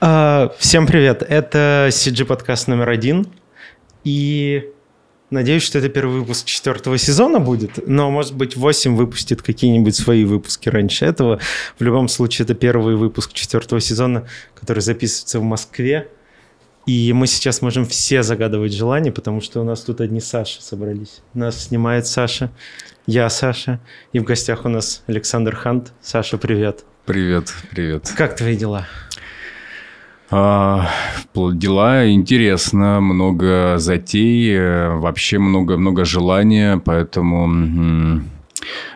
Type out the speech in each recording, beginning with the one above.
А, всем привет, это CG подкаст номер один, и надеюсь, что это первый выпуск четвертого сезона будет, но, может быть, 8 выпустит какие-нибудь свои выпуски раньше этого. В любом случае, это первый выпуск четвертого сезона, который записывается в Москве, и мы сейчас можем все загадывать желания, потому что у нас тут одни Саши собрались. Нас снимает Саша, я Саша, и в гостях у нас Александр Хант. Саша, привет. Привет, привет. Как твои дела? А, дела интересно, много затей, э, вообще много-много желания, поэтому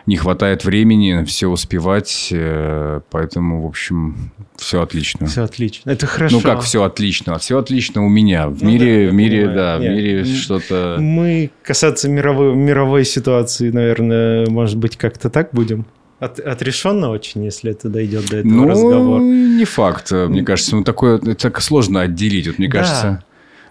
не хватает времени все успевать, э, поэтому, в общем, все отлично. Все отлично. Это хорошо. Ну как все отлично? Все отлично у меня. В ну, мире, да, в мире, понимаю. да, Нет. в мире что-то. Мы касаться мировой мировой ситуации, наверное, может быть, как-то так будем. От, отрешенно очень, если это дойдет до этого ну, разговора. не факт. Мне кажется, ну такое это сложно отделить. Вот мне да. кажется.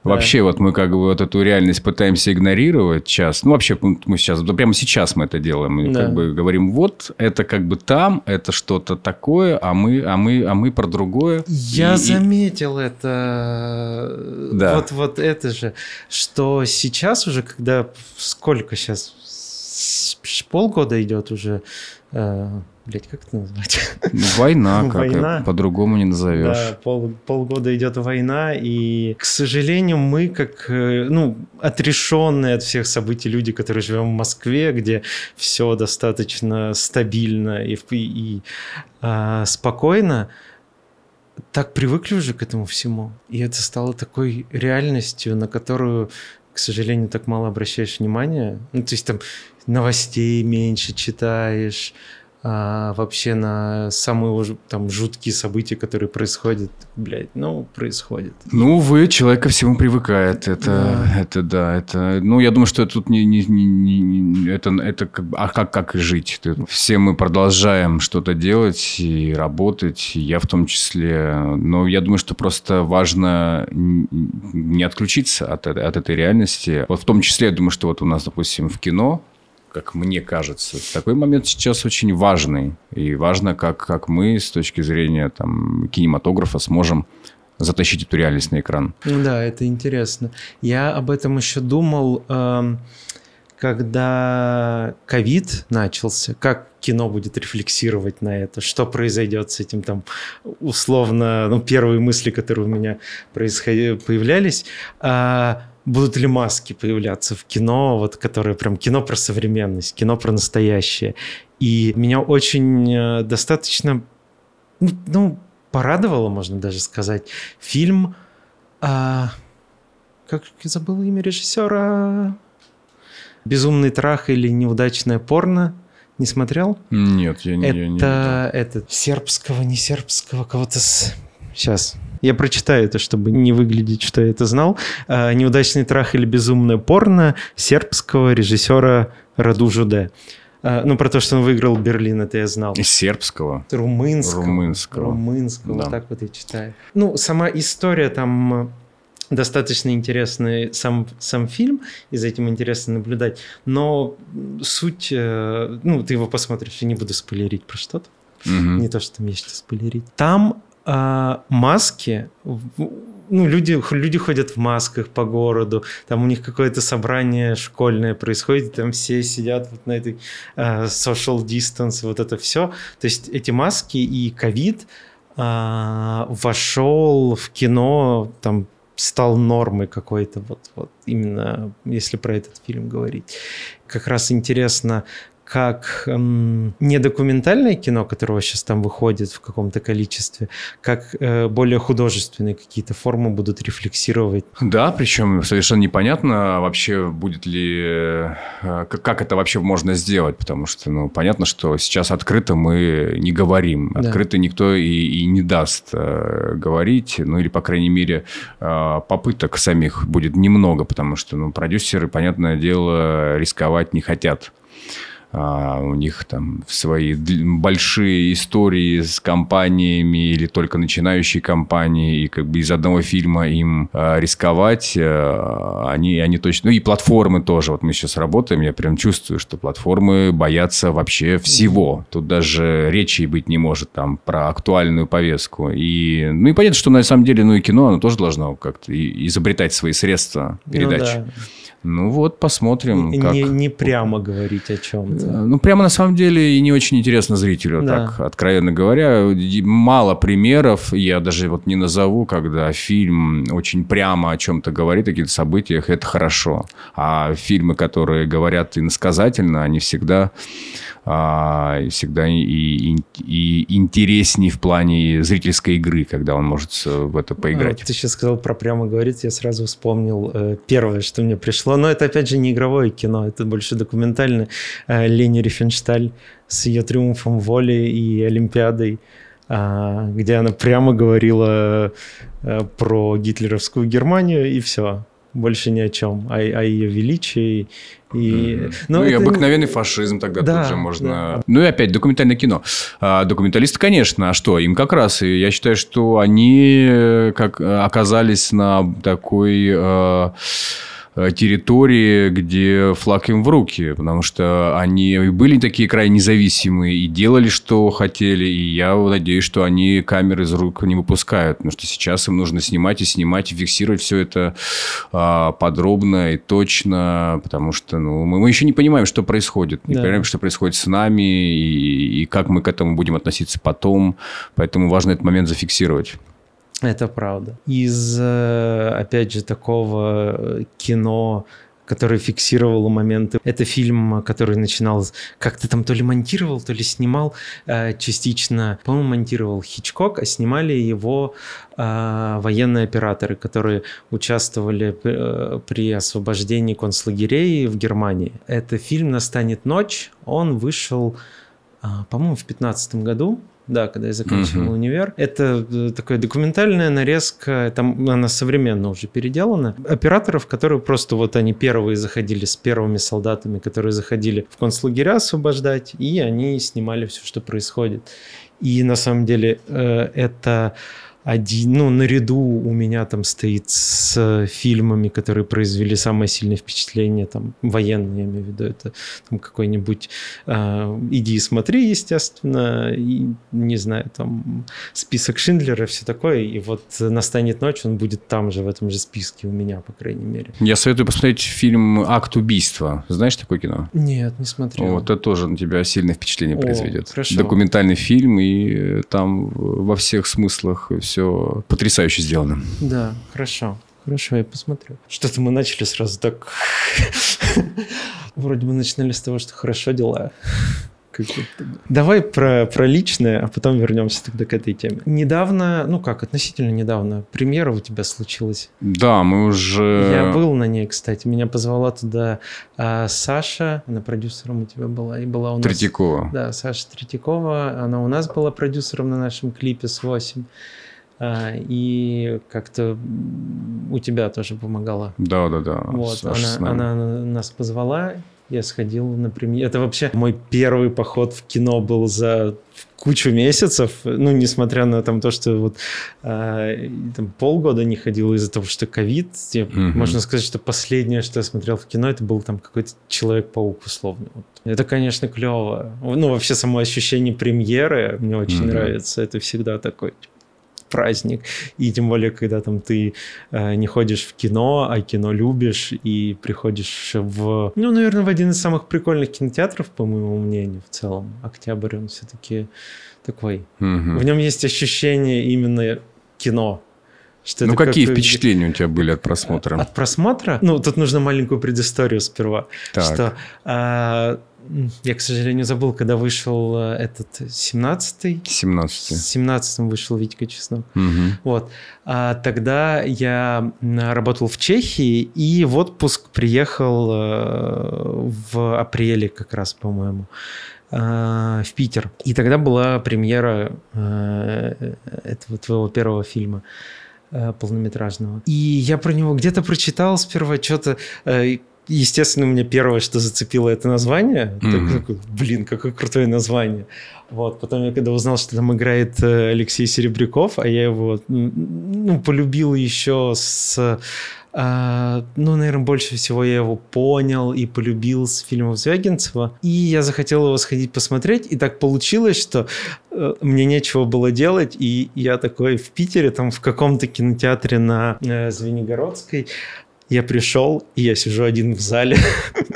Вообще, да. вот мы как бы вот эту реальность пытаемся игнорировать сейчас. Ну, вообще, мы сейчас, да, прямо сейчас мы это делаем. Мы да. как бы говорим, вот, это как бы там, это что-то такое, а мы, а мы, а мы про другое. Я и, заметил и... это. Да. Вот, вот это же, что сейчас уже, когда сколько сейчас полгода идет уже Э, блять, как это назвать? Ну, война, как война. по-другому не назовешь. Да, пол, полгода идет война, и, к сожалению, мы как, э, ну, отрешенные от всех событий люди, которые живем в Москве, где все достаточно стабильно и, и а, спокойно, так привыкли уже к этому всему. И это стало такой реальностью, на которую, к сожалению, так мало обращаешь внимания. Ну, то есть там новостей меньше читаешь, а, вообще на самые там жуткие события, которые происходят, блядь, ну, происходят. Ну, вы, человек ко всему привыкает, это, да. это, да, это, ну, я думаю, что тут не, не, не, не это, это как, а как, как жить? Все мы продолжаем что-то делать и работать, я в том числе, но я думаю, что просто важно не отключиться от, от этой реальности. Вот в том числе, я думаю, что вот у нас, допустим, в кино как мне кажется. Такой момент сейчас очень важный. И важно, как, как мы с точки зрения там, кинематографа сможем затащить эту реальность на экран. Да, это интересно. Я об этом еще думал, эм, когда ковид начался, как кино будет рефлексировать на это, что произойдет с этим там условно, ну, первые мысли, которые у меня происходили, появлялись. А, будут ли маски появляться в кино, вот которое прям кино про современность, кино про настоящее. И меня очень э, достаточно, ну, ну, порадовало, можно даже сказать, фильм, а, как я забыл имя режиссера, «Безумный трах» или «Неудачное порно», не смотрел? Нет, я не Это я не этот сербского, не сербского, кого-то с... Сейчас, я прочитаю это, чтобы не выглядеть, что я это знал. А, «Неудачный трах или безумное порно» сербского режиссера Раду Жуде. А, ну, про то, что он выиграл Берлин, это я знал. Из сербского? Румынского. Румынского. Румынского, да. вот так вот я читаю. Ну, сама история там э, достаточно интересный сам, сам фильм, и за этим интересно наблюдать. Но суть, э, ну, ты его посмотришь, я не буду спойлерить про что-то. Угу. Не то, что там есть что спойлерить. Там а, маски, ну, люди, люди ходят в масках по городу, там у них какое-то собрание школьное происходит, там все сидят вот на этой uh, social distance, вот это все. То есть эти маски и ковид uh, вошел в кино, там стал нормой какой-то, вот, вот именно если про этот фильм говорить. Как раз интересно, как эм, недокументальное кино, которого сейчас там выходит в каком-то количестве, как э, более художественные какие-то формы будут рефлексировать. Да, причем совершенно непонятно вообще будет ли, э, как, как это вообще можно сделать, потому что, ну, понятно, что сейчас открыто мы не говорим, открыто да. никто и, и не даст э, говорить, ну, или, по крайней мере, э, попыток самих будет немного, потому что, ну, продюсеры, понятное дело, рисковать не хотят а, у них там свои большие истории с компаниями или только начинающие компании, и как бы из одного фильма им а, рисковать, а, они, они точно... Ну и платформы тоже. Вот мы сейчас работаем, я прям чувствую, что платформы боятся вообще всего. Тут даже речи быть не может там про актуальную повестку. И, ну и понятно, что на самом деле, ну и кино, оно тоже должно как-то изобретать свои средства передачи. Ну, да. Ну вот, посмотрим. Как... Не, не прямо говорить о чем-то. Э, ну, прямо на самом деле и не очень интересно зрителю, да. так, откровенно говоря. Мало примеров, я даже вот не назову, когда фильм очень прямо о чем-то говорит, о каких-то событиях, это хорошо. А фильмы, которые говорят иносказательно, они всегда а, всегда и, и, и интереснее в плане зрительской игры, когда он может в это поиграть. А, ты сейчас сказал про прямо говорить, я сразу вспомнил э, первое, что мне пришло. Но это опять же не игровое кино, это больше документальное. Э, Лени Рифеншталь с ее триумфом воли и Олимпиадой а, где она прямо говорила э, про гитлеровскую Германию и все больше ни о чем, о, о ее величии. И... Mm-hmm. ну и обыкновенный фашизм тогда да, тут же можно... Да. Ну и опять документальное кино. А, документалисты, конечно, а что? Им как раз, и я считаю, что они э, как оказались на такой... Э, территории, где флаг им в руки, потому что они были такие крайне независимые и делали, что хотели, и я надеюсь, что они камеры из рук не выпускают, потому что сейчас им нужно снимать и снимать и фиксировать все это а, подробно и точно, потому что ну, мы, мы еще не понимаем, что происходит, не да. понимаем, что происходит с нами и, и как мы к этому будем относиться потом, поэтому важно этот момент зафиксировать. Это правда. Из, э, опять же, такого кино, который фиксировал моменты. Это фильм, который начинал, как то там то ли монтировал, то ли снимал э, частично, по-моему, монтировал Хичкок, а снимали его э, военные операторы, которые участвовали при освобождении концлагерей в Германии. Это фильм «Настанет ночь». Он вышел, по-моему, в 2015 году да, когда я заканчивал угу. универ. Это э, такая документальная нарезка, там она современно уже переделана. Операторов, которые просто вот они первые заходили с первыми солдатами, которые заходили в концлагеря освобождать, и они снимали все, что происходит. И на самом деле э, это один, ну, наряду у меня там стоит с фильмами, которые произвели самое сильное впечатление, там, военные, я имею в виду, это там какой-нибудь э, «Иди и смотри», естественно, и, не знаю, там, список Шиндлера, все такое, и вот «Настанет ночь», он будет там же, в этом же списке у меня, по крайней мере. Я советую посмотреть фильм «Акт убийства». Знаешь такое кино? Нет, не смотрел. Вот это тоже на тебя сильное впечатление О, произведет. Хорошо. Документальный фильм, и там во всех смыслах все потрясающе сделано. Да, хорошо. Хорошо, я посмотрю. Что-то мы начали сразу так... Вроде бы начинали с того, что хорошо дела. Давай про, про личное, а потом вернемся тогда к этой теме. Недавно, ну как, относительно недавно, премьера у тебя случилась. Да, мы уже... Я был на ней, кстати. Меня позвала туда а, Саша, она продюсером у тебя была, и была у нас... Третьякова. Да, Саша Третьякова. Она у нас была продюсером на нашем клипе с 8. А, и как-то у тебя тоже помогала. Да, да, да. Вот, она, она нас позвала, я сходил на премьеру. Это вообще мой первый поход в кино был за кучу месяцев, ну, несмотря на там то, что вот э, там, полгода не ходил из-за того, что ковид, mm-hmm. можно сказать, что последнее, что я смотрел в кино, это был там какой-то Человек-паук условно. Вот. Это, конечно, клево. Ну, вообще само ощущение премьеры мне очень mm-hmm. нравится. Это всегда такой праздник. И тем более, когда там ты э, не ходишь в кино, а кино любишь, и приходишь в, ну, наверное, в один из самых прикольных кинотеатров, по моему мнению, в целом. Октябрь, он все-таки такой. Угу. В нем есть ощущение именно кино. Что ну, какие как... впечатления у тебя были от просмотра? От просмотра? Ну, тут нужно маленькую предысторию сперва. Так. Что э, я, к сожалению, забыл, когда вышел э, этот 17-й. 17-й. С 17-м вышел Витька Чеснок. Угу. Вот. А тогда я работал в Чехии и в отпуск приехал э, в апреле как раз, по-моему э, в Питер. И тогда была премьера этого твоего первого фильма полнометражного. И я про него где-то прочитал сперва что-то, естественно, мне первое, что зацепило это название. Mm-hmm. Такой, блин, какое крутое название. Вот, потом я когда узнал, что там играет э, Алексей Серебряков, а я его ну, полюбил еще с... Uh, ну, наверное, больше всего я его понял и полюбил с фильмов Звягинцева. И я захотел его сходить посмотреть, и так получилось, что uh, мне нечего было делать, и я такой в Питере, там в каком-то кинотеатре на uh, Звенигородской, я пришел, и я сижу один в зале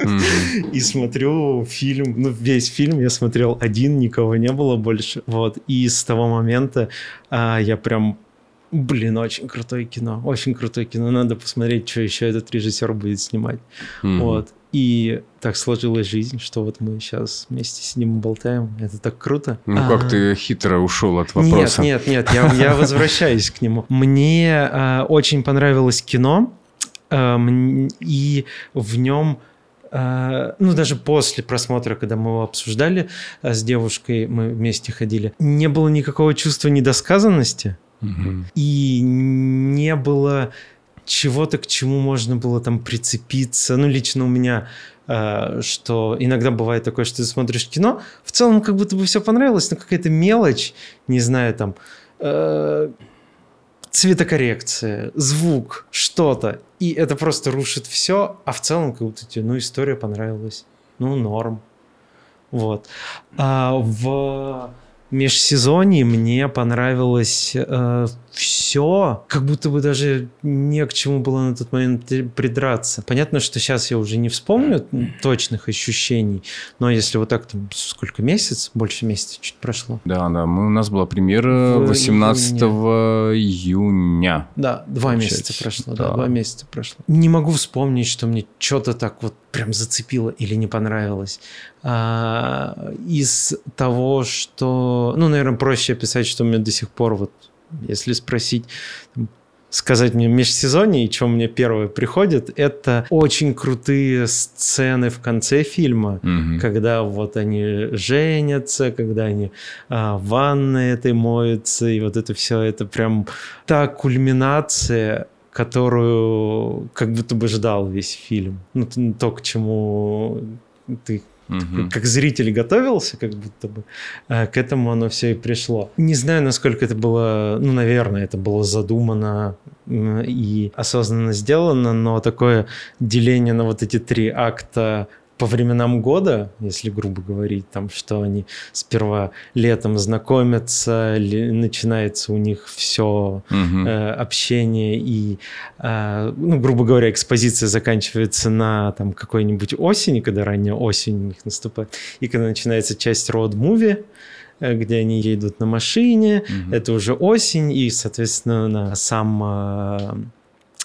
и смотрю фильм. Ну, весь фильм я смотрел один, никого не было больше. Вот. И с того момента а, я прям Блин, очень крутое кино, очень крутое кино. Надо посмотреть, что еще этот режиссер будет снимать. Mm-hmm. Вот. И так сложилась жизнь, что вот мы сейчас вместе сидим и болтаем. Это так круто. Ну, а... как ты хитро ушел от вопроса. Нет, нет, нет, я, я возвращаюсь к нему. Мне а, очень понравилось кино. Эм, и в нем э, ну, даже после просмотра, когда мы его обсуждали э, с девушкой, мы вместе ходили, не было никакого чувства недосказанности. И не было чего-то, к чему можно было там прицепиться. Ну, лично у меня, э, что иногда бывает такое, что ты смотришь кино, в целом как будто бы все понравилось, но какая-то мелочь, не знаю, там цветокоррекция, звук, что-то. И это просто рушит все, а в целом как будто тебе, ну, история понравилась. Ну, норм. Вот. А в межсезонье мне понравилось э, все, как будто бы даже не к чему было на тот момент придраться. Понятно, что сейчас я уже не вспомню точных ощущений, но если вот так там сколько месяц, больше месяца чуть прошло. Да, да, мы, у нас была премьера 18 июня. июня. Да, два получается. месяца прошло, да. да, два месяца прошло. Не могу вспомнить, что мне что-то так вот прям зацепило или не понравилось. А, из того, что, ну, наверное, проще описать, что мне до сих пор вот если спросить, сказать мне межсезонье, и что мне первое приходит, это очень крутые сцены в конце фильма, угу. когда вот они женятся, когда они а, в ванной этой моются, и вот это все, это прям та кульминация, которую как будто бы ждал весь фильм. Ну, то, к чему ты Угу. Как зритель готовился, как будто бы, а к этому оно все и пришло. Не знаю, насколько это было, ну, наверное, это было задумано и осознанно сделано, но такое деление на вот эти три акта по временам года, если грубо говорить, там, что они сперва летом знакомятся, начинается у них все угу. э, общение, и, э, ну, грубо говоря, экспозиция заканчивается на там какой-нибудь осени, когда ранняя осень у них наступает, и когда начинается часть роуд-муви, э, где они едут на машине, угу. это уже осень, и, соответственно, на сам э,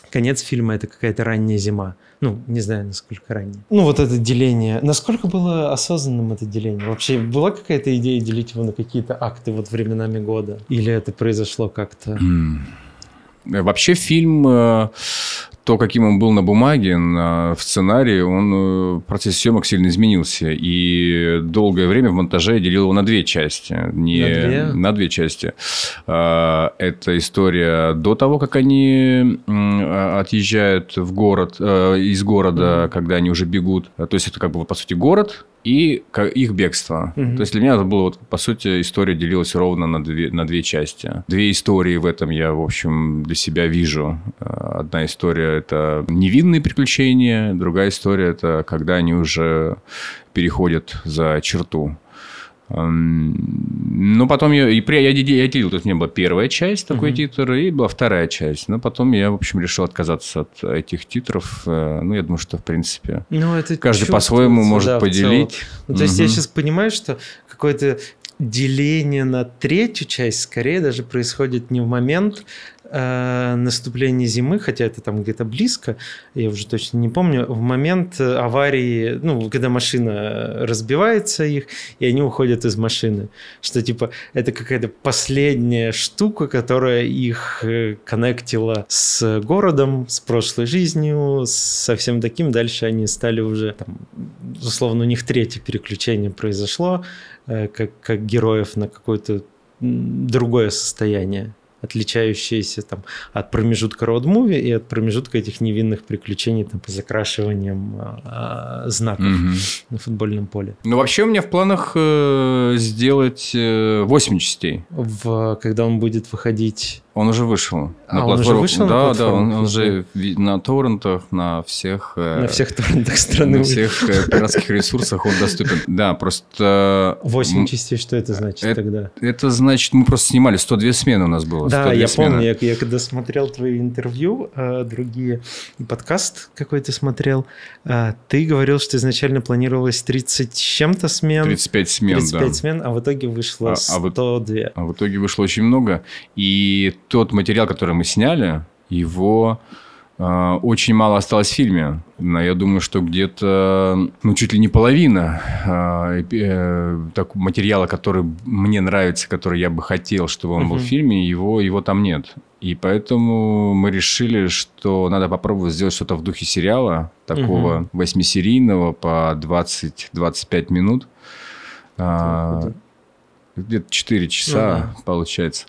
конец фильма это какая-то ранняя зима. Ну, не знаю, насколько ранее. Ну, вот это деление. Насколько было осознанным это деление? Вообще была какая-то идея делить его на какие-то акты вот временами года? Или это произошло как-то? Вообще фильм э, то, каким он был на бумаге, на, в сценарии, он э, в процессе съемок сильно изменился. И долгое время в монтаже я делил его на две части. Не, на две? На две части. А, это история до того, как они а, отъезжают в город, э, из города, mm-hmm. когда они уже бегут. То есть, это как бы, по сути, город, и их бегство. Угу. То есть для меня это было, вот, по сути, история делилась ровно на две, на две части. Две истории в этом я, в общем, для себя вижу. Э, одна история – это невинные приключения, другая история – это когда они уже переходят за черту. Ну, потом я, и я, я делил, тут у меня была первая часть, такой uh-huh. титр, и была вторая часть. Но потом я, в общем, решил отказаться от этих титров. Э, ну, я думаю, что, в принципе, ну, это каждый по-своему может да, поделить. Ну, то есть, uh-huh. я сейчас понимаю, что какое-то деление на третью часть скорее даже происходит не в момент э, наступления зимы, хотя это там где-то близко, я уже точно не помню, в момент аварии, ну, когда машина разбивается их, и они уходят из машины. Что, типа, это какая-то последняя штука, которая их э, коннектила с городом, с прошлой жизнью, со всем таким. Дальше они стали уже, там, условно, у них третье переключение произошло, э, как, как героев на какое-то другое состояние отличающееся там от промежутка роуд-муви и от промежутка этих невинных приключений там по закрашиваниям а, знаков угу. на футбольном поле. Ну, вообще у меня в планах э, сделать э, 8 частей. В, когда он будет выходить он уже вышел. А, он уже вышел Да, на да, он, он же на торрентах, на всех... Э, на всех торрентах страны. На всех э, пиратских ресурсах он доступен. Да, просто... 8 частей, что это значит это, тогда? Это значит, мы просто снимали 102 смены у нас было. Да, я смены. помню, я, я когда смотрел твои интервью, э, другие, подкаст какой то смотрел, ты говорил, что изначально планировалось 30 с чем-то смен. 35 смен, 35 да. смен, а в итоге вышло а, 102. А в итоге вышло очень много. И тот материал, который мы сняли, его э, очень мало осталось в фильме. Но я думаю, что где-то, ну, чуть ли не половина э, э, так, материала, который мне нравится, который я бы хотел, чтобы он uh-huh. был в фильме, его, его там нет. И поэтому мы решили, что надо попробовать сделать что-то в духе сериала, такого uh-huh. восьмисерийного по 20-25 минут. А, где-то 4 часа, uh-huh. получается.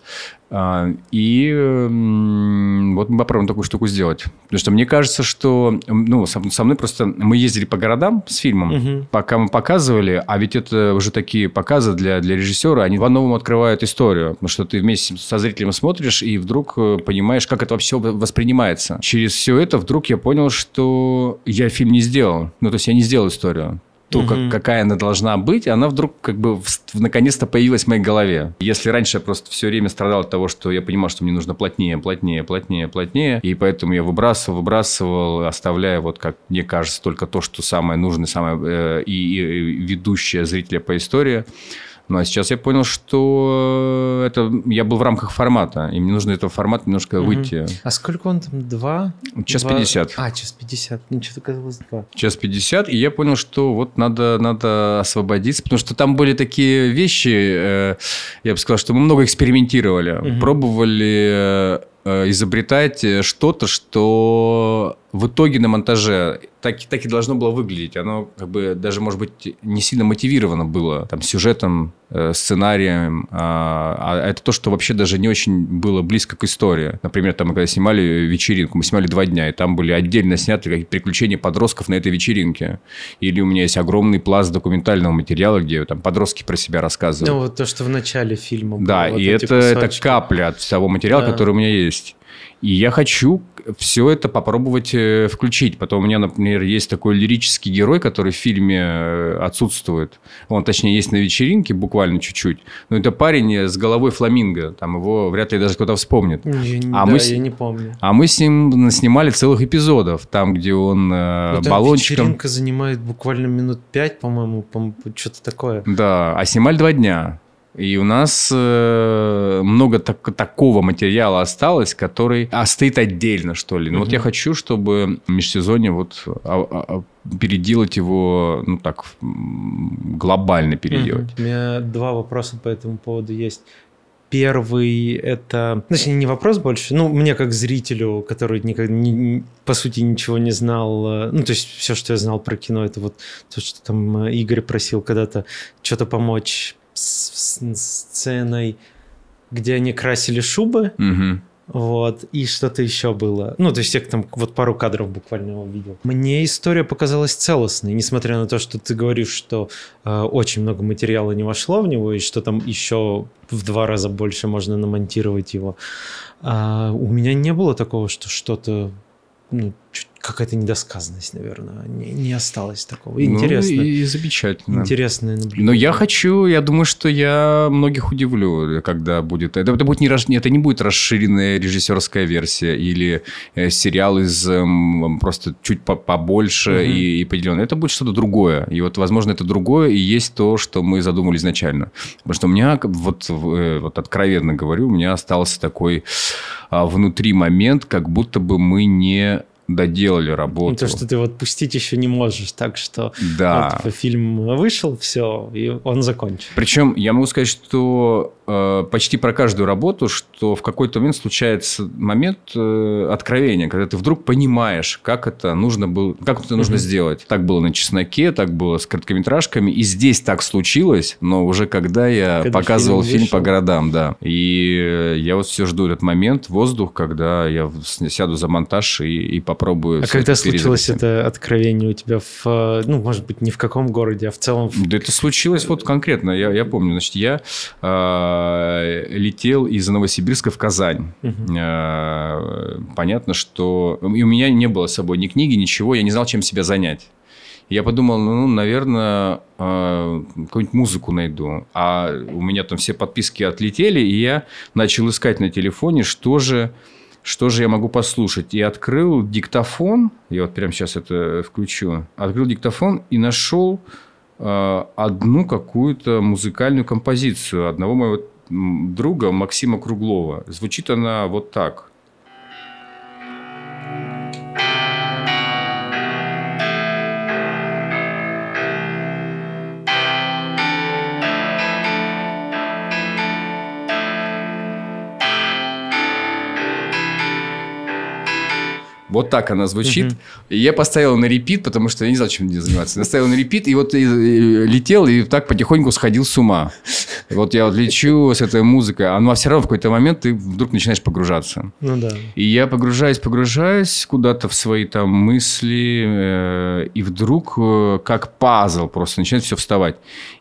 А, и вот мы попробуем такую штуку сделать. Потому что мне кажется, что ну, со мной просто... Мы ездили по городам с фильмом, угу. пока мы показывали, а ведь это уже такие показы для, для режиссера, они по-новому открывают историю. Потому что ты вместе со зрителем смотришь и вдруг э, понимаешь, как это вообще воспринимается. Через все это вдруг я понял, что я фильм не сделал. Ну, то есть я не сделал историю ту, угу. как, какая она должна быть, она вдруг как бы в, наконец-то появилась в моей голове. Если раньше я просто все время страдал от того, что я понимал, что мне нужно плотнее, плотнее, плотнее, плотнее, и поэтому я выбрасывал, выбрасывал, оставляя вот, как мне кажется, только то, что самое нужное, самое э, и, и ведущее зрителя по истории, ну, а сейчас я понял, что это я был в рамках формата, и мне нужно этого формата немножко угу. выйти. А сколько он там? Два? Час пятьдесят. А, час пятьдесят. Ничего что казалось два. Час пятьдесят, и я понял, что вот надо, надо освободиться, потому что там были такие вещи, э, я бы сказал, что мы много экспериментировали, угу. пробовали э, изобретать что-то, что в итоге на монтаже так, так и должно было выглядеть. Оно как бы даже, может быть, не сильно мотивировано было там, сюжетом, э, сценарием. А, а это то, что вообще даже не очень было близко к истории. Например, там мы когда снимали вечеринку, мы снимали два дня, и там были отдельно сняты приключения подростков на этой вечеринке. Или у меня есть огромный пласт документального материала, где там подростки про себя рассказывают. Ну, вот то, что в начале фильма было. Да, вот и это, это капля от того материала, да. который у меня есть. И я хочу все это попробовать э, включить. Потом у меня, например, есть такой лирический герой, который в фильме э, отсутствует. Он, точнее, есть на вечеринке буквально чуть-чуть. Но это парень с головой фламинго. Там его вряд ли даже кто-то вспомнит. Я, а да, мы с... я не помню. А мы с ним снимали целых эпизодов. Там, где он э, ну, баллончиком... вечеринка занимает буквально минут пять, по-моему, по что-то такое. Да, а снимали два дня. И у нас э, много так, такого материала осталось, который а, стоит отдельно, что ли. Но угу. вот я хочу, чтобы в межсезонье вот а, а, а, переделать его, ну так, глобально переделать. Угу. У меня два вопроса по этому поводу есть. Первый это, точнее, не вопрос больше, ну, мне как зрителю, который никогда, не, по сути, ничего не знал, э, ну, то есть все, что я знал про кино, это вот то, что там э, Игорь просил когда-то что-то помочь с, сценой, где они красили шубы. Угу. Вот, и что-то еще было. Ну, то есть я там вот пару кадров буквально увидел. Мне история показалась целостной, несмотря на то, что ты говоришь, что э, очень много материала не вошло в него, и что там еще в два раза больше можно намонтировать его. А у меня не было такого, что что-то ну, какая-то недосказанность, наверное, не, не осталось такого. Интересно. Ну, и замечательно. Интересное наблюдение. Но я хочу, я думаю, что я многих удивлю, когда будет... Это, это, будет не, это не будет расширенная режиссерская версия или э, сериал из э, просто чуть по, побольше угу. и, и поделенный. Это будет что-то другое. И вот, возможно, это другое и есть то, что мы задумали изначально. Потому что у меня, вот, э, вот откровенно говорю, у меня остался такой а, внутри момент, как будто бы мы не доделали работу. То, что ты вот пустить еще не можешь, так что да. вот, фильм вышел, все, и он закончен. Причем я могу сказать, что э, почти про каждую работу, что в какой-то момент случается момент э, откровения, когда ты вдруг понимаешь, как это нужно было, как это нужно mm-hmm. сделать. Так было на чесноке, так было с короткометражками, и здесь так случилось, но уже когда я когда показывал фильм, фильм по городам, да, и я вот все жду этот момент, воздух, когда я сяду за монтаж и, и попробую. А когда случилось это откровение у тебя в, э, ну, может быть, не в каком городе, а в целом? В... Да это случилось вот конкретно, я, я помню, значит, я э, летел из Новосибирска в Казань. Угу. Э, понятно, что и у меня не было с собой ни книги, ничего, я не знал, чем себя занять. Я подумал, ну, наверное, э, какую-нибудь музыку найду. А у меня там все подписки отлетели, и я начал искать на телефоне, что же что же я могу послушать? И открыл диктофон, я вот прямо сейчас это включу, открыл диктофон и нашел э, одну какую-то музыкальную композицию одного моего друга Максима Круглова. Звучит она вот так. Вот так она звучит. Угу. И я поставил на репит, потому что я не знал, чем мне заниматься. Я ставил на репит, и вот и, и, летел, и так потихоньку сходил с ума. Вот я вот лечу с этой музыкой, а ну, а все равно в какой-то момент ты вдруг начинаешь погружаться. Ну да. И я погружаюсь, погружаюсь куда-то в свои там мысли, э, и вдруг э, как пазл просто начинает все вставать.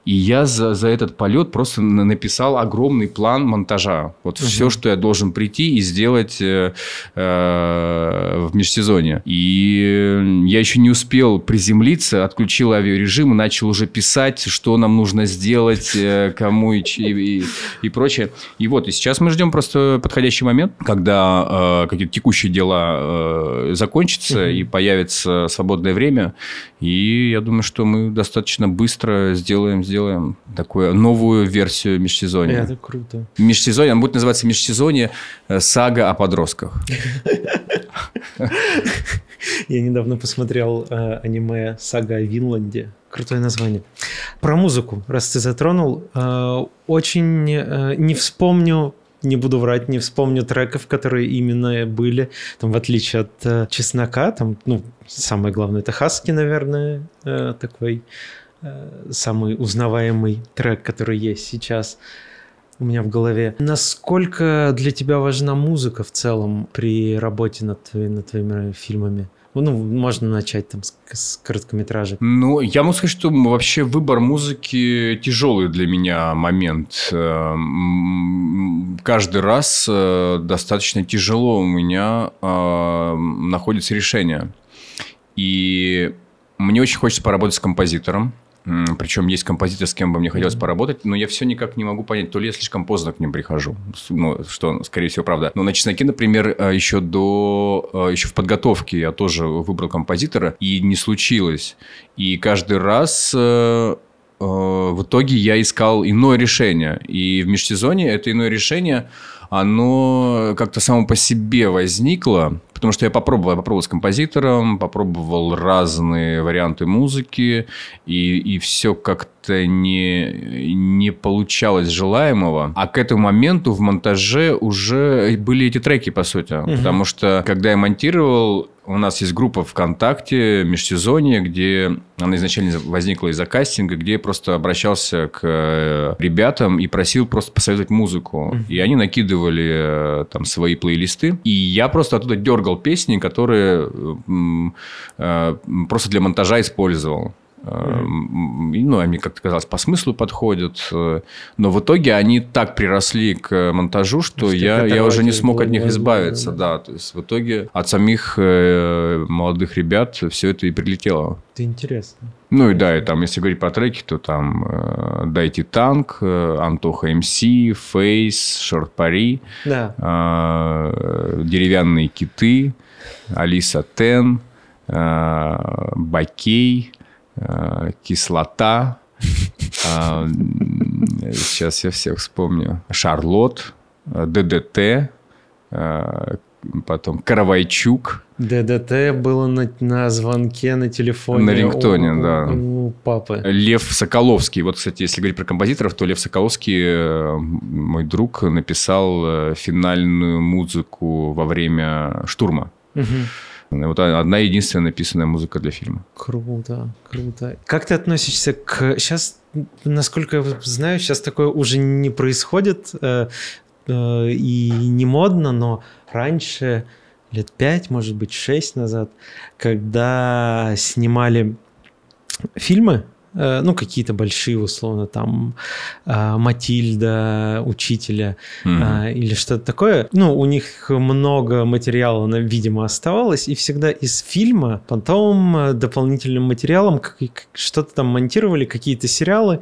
И я за, за этот полет просто написал огромный план монтажа. Вот угу. все, что я должен прийти и сделать э, э, в межсезонье. И я еще не успел приземлиться, отключил авиарежим и начал уже писать, что нам нужно сделать, э, кому и, и, и прочее. И вот, и сейчас мы ждем просто подходящий момент, когда э, какие-то текущие дела э, закончатся и появится свободное время. И я думаю, что мы достаточно быстро сделаем, сделаем такую новую версию межсезонья. Это круто. Межсезонье, он будет называться межсезонье э, сага о подростках. Я недавно посмотрел э, аниме «Сага о Винланде». Крутое название. Про музыку, раз ты затронул. Э, очень не вспомню не буду врать, не вспомню треков, которые именно были, там, в отличие от э, Чеснока, там, ну, самое главное, это Хаски, наверное, э, такой э, самый узнаваемый трек, который есть сейчас у меня в голове. Насколько для тебя важна музыка в целом при работе над, над твоими фильмами? Ну, можно начать там с, с короткометражек. Ну, я могу сказать, что вообще выбор музыки тяжелый для меня момент. Эм, каждый раз э, достаточно тяжело у меня э, находится решение. И мне очень хочется поработать с композитором. Причем есть композитор, с кем бы мне хотелось поработать, но я все никак не могу понять, то ли я слишком поздно к ним прихожу, ну, что, скорее всего, правда. Но на «Чесноке», например, э, еще до, э, еще в подготовке я тоже выбрал композитора, и не случилось. И каждый раз э, в итоге я искал иное решение. И в межсезонье это иное решение, оно как-то само по себе возникло, Потому что я попробовал, я попробовал с композитором, попробовал разные варианты музыки, и, и все как-то не, не получалось желаемого. А к этому моменту в монтаже уже были эти треки, по сути. Угу. Потому что, когда я монтировал, у нас есть группа ВКонтакте, межсезонье, где она изначально возникла из-за кастинга, где я просто обращался к э, ребятам и просил просто посоветовать музыку. Mm-hmm. И они накидывали э, там свои плейлисты. И я просто оттуда дергал песни, которые э, просто для монтажа использовал. Mm-hmm. Ну, они, как-то казалось, по смыслу подходят. Э, но в итоге они так приросли к монтажу, что я, я уже не смог от них избавиться. Да. то есть в итоге от самих э, молодых ребят все это и прилетело. Это интересно. Ну и да, и там, если говорить про треки, то там э, Дайте танк, э, Антоха МС, Фейс, Шорт Пари, да. э, Деревянные киты, Алиса Тен, э, Бакей, кислота. А, сейчас я всех вспомню. Шарлот, э, ДДТ, э, потом Каравайчук, ДДТ было на, на звонке на телефоне. На рингтоне, у, да. У, у папы. Лев Соколовский. Вот, кстати, если говорить про композиторов, то Лев Соколовский, э, мой друг, написал э, финальную музыку во время штурма. Угу. Вот одна единственная написанная музыка для фильма. Круто, круто. Как ты относишься к... Сейчас, насколько я знаю, сейчас такое уже не происходит э, э, и не модно, но раньше, лет пять, может быть, шесть назад, когда снимали фильмы, Э, ну, какие-то большие, условно, там, э, Матильда, Учителя mm-hmm. или что-то такое. Ну, у них много материала, видимо, оставалось, и всегда из фильма потом дополнительным материалом что-то там монтировали, какие-то сериалы,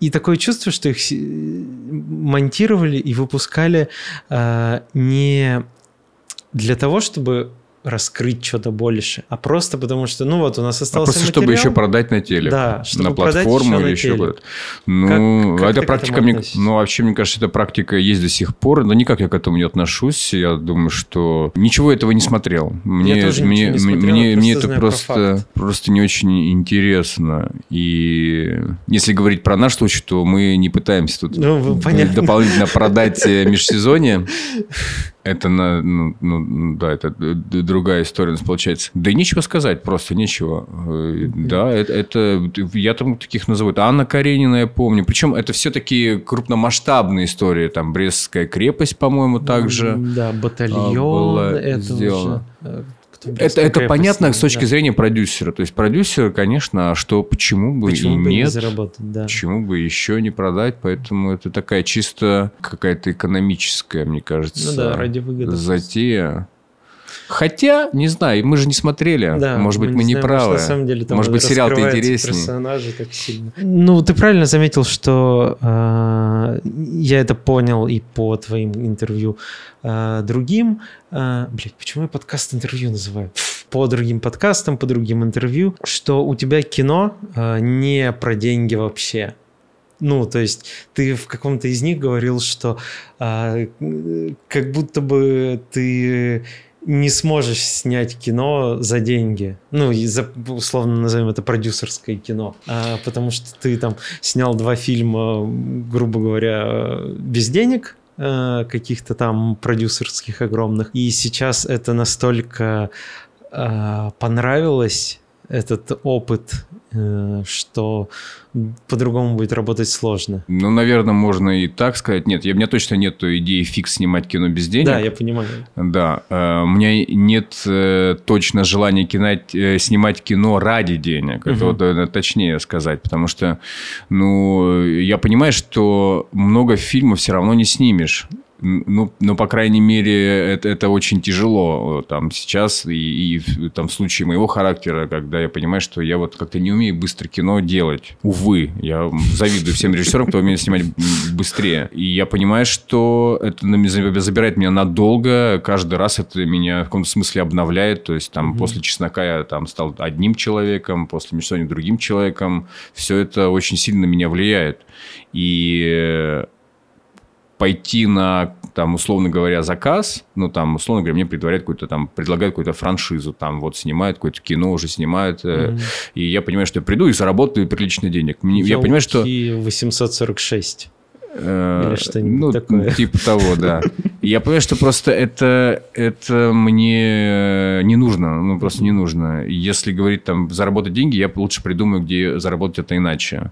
и такое чувство, что их монтировали и выпускали не для того, чтобы раскрыть что-то больше, а просто потому что, ну вот, у нас остался а просто материал. чтобы еще продать на телек. Да, чтобы на платформу или еще куда-то. Ну, как, как эта практика, мне, ну, вообще, мне кажется, эта практика есть до сих пор, но никак я к этому не отношусь. Я думаю, что ничего этого не смотрел. Мне, я тоже мне, не смотрел, мне, мне это просто, просто не очень интересно. И если говорить про наш случай, то мы не пытаемся тут ну, дополнительно продать э, межсезонье. Это, на, ну, ну, да, это другая история у нас получается. Да и нечего сказать, просто нечего. Э, да, это, это я там таких называю. Анна Каренина, я помню. Причем это все такие крупномасштабные истории. Там Брестская крепость, по-моему, также. Да, батальон. Была это сделана. Уже э, это, это понятно с точки да. зрения продюсера. То есть продюсер, конечно, а что почему бы почему и бы нет, не заработать, да. почему бы еще не продать, поэтому это такая чисто какая-то экономическая, мне кажется, ну да, ради выгоды. затея. Хотя, не знаю, мы же не смотрели. Да, может быть, мы, не не правы. Может, на самом деле, там может быть, сериал-то интереснее. персонажи так сильно. Ну, ты правильно заметил, что э, я это понял и по твоим интервью э, другим. Э, блядь, почему я подкаст интервью называю? По другим подкастам, по другим интервью, что у тебя кино э, не про деньги вообще. Ну, то есть ты в каком-то из них говорил, что э, как будто бы ты не сможешь снять кино за деньги. Ну, за, условно назовем это продюсерское кино. А, потому что ты там снял два фильма, грубо говоря, без денег, а, каких-то там продюсерских огромных. И сейчас это настолько а, понравилось этот опыт, э, что по-другому будет работать сложно. Ну, наверное, можно и так сказать. Нет, у меня точно нет идеи фикс снимать кино без денег. Да, я понимаю. Да. Э, у меня нет э, точно желания кинать, снимать кино ради денег. Это угу. вот точнее сказать. Потому что, ну, я понимаю, что много фильмов все равно не снимешь. Ну, ну, по крайней мере, это, это очень тяжело там сейчас. И, и там в случае моего характера, когда я понимаю, что я вот как-то не умею быстро кино делать. Увы, я завидую всем режиссерам, кто умеет снимать быстрее. И я понимаю, что это забирает меня надолго. Каждый раз это меня в каком-то смысле обновляет. То есть там mm-hmm. после «Чеснока» я там стал одним человеком, после «Межсони» другим человеком. Все это очень сильно на меня влияет. И пойти на, там, условно говоря, заказ, ну, там, условно говоря, мне предваряют какую-то там, предлагают какую-то франшизу, там, вот, снимают какое-то кино, уже снимают, mm-hmm. и я понимаю, что я приду и заработаю приличный денег. Я, я понимаю, что... 846. Э, Или что-нибудь ну, такое. Типа того, да. Я понимаю, что просто это, это мне не нужно. Ну, просто не нужно. Если говорить там заработать деньги, я лучше придумаю, где заработать это иначе.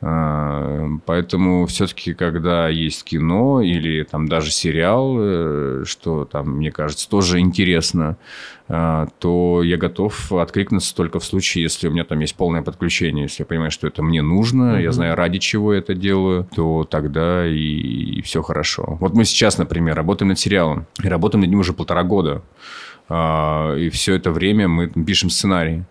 А, поэтому все-таки, когда есть кино или там даже сериал, э, что там, мне кажется, тоже интересно, то я готов откликнуться только в случае, если у меня там есть полное подключение. Если я понимаю, что это мне нужно, mm-hmm. я знаю, ради чего я это делаю, то тогда и, и все хорошо. Вот мы сейчас, например, работаем над сериалом. И работаем над ним уже полтора года. А, и все это время мы пишем сценарий.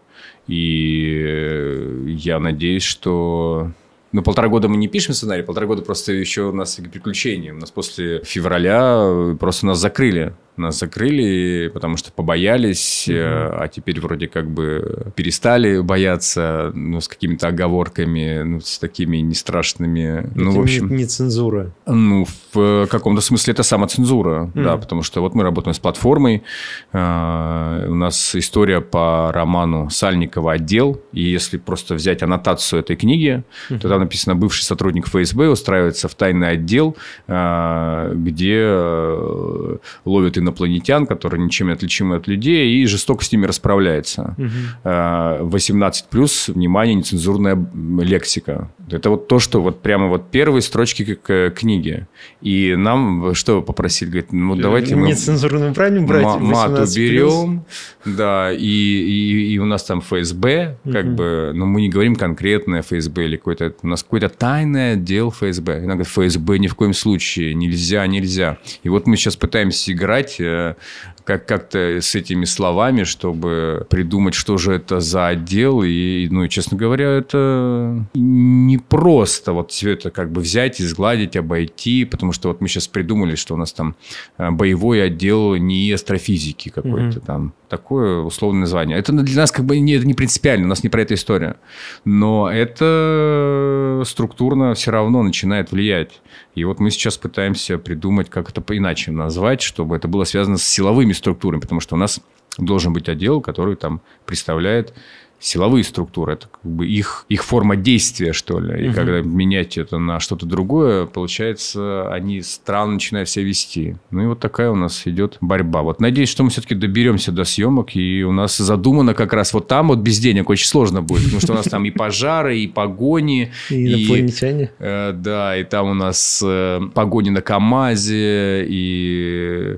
И я надеюсь, что ну, полтора года мы не пишем сценарий, полтора года просто еще у нас приключения. У нас после февраля просто нас закрыли Нас закрыли, потому что побоялись, угу. а теперь вроде как бы перестали бояться, ну, с какими-то оговорками, ну, с такими нестрашными. Это ну, в общем... Не, не цензура. Ну, в каком-то смысле это самоцензура, угу. да, потому что вот мы работаем с платформой, а, у нас история по роману Сальникова «Отдел», и если просто взять аннотацию этой книги, угу. то там написано «Бывший сотрудник ФСБ устраивается в тайный отдел, где э, ловят инопланетян, которые ничем не отличимы от людей, и жестоко с ними расправляется. Угу. 18 плюс, внимание, нецензурная лексика. Это вот то, что вот прямо вот первые строчки к книге. И нам что попросили? Говорит, ну давайте мы... Нецензурным правильно брать мат уберем, да, и, и, и у нас там ФСБ, как угу. бы, но мы не говорим конкретное ФСБ или какой-то... У нас какой-то тайный отдел ФСБ. Иногда ФСБ ни в коем случае, нельзя, нельзя. И вот мы сейчас пытаемся играть э, как- как-то с этими словами, чтобы придумать, что же это за отдел. И, ну, и, честно говоря, это не просто вот все это как бы взять, изгладить, обойти, потому что вот мы сейчас придумали, что у нас там э, боевой отдел не астрофизики какой-то mm-hmm. там. Такое условное название. Это для нас как бы не, это не принципиально, у нас не про это история. Но это структурно все равно начинает влиять. И вот мы сейчас пытаемся придумать, как это иначе назвать, чтобы это было связано с силовыми структурами, потому что у нас должен быть отдел, который там представляет силовые структуры, это как бы их, их форма действия, что ли. И угу. когда менять это на что-то другое, получается, они странно начинают себя вести. Ну и вот такая у нас идет борьба. Вот надеюсь, что мы все-таки доберемся до съемок, и у нас задумано как раз вот там вот без денег очень сложно будет, потому что у нас там и пожары, и погони. И инопланетяне. Э, да, и там у нас э, погони на КАМАЗе, и,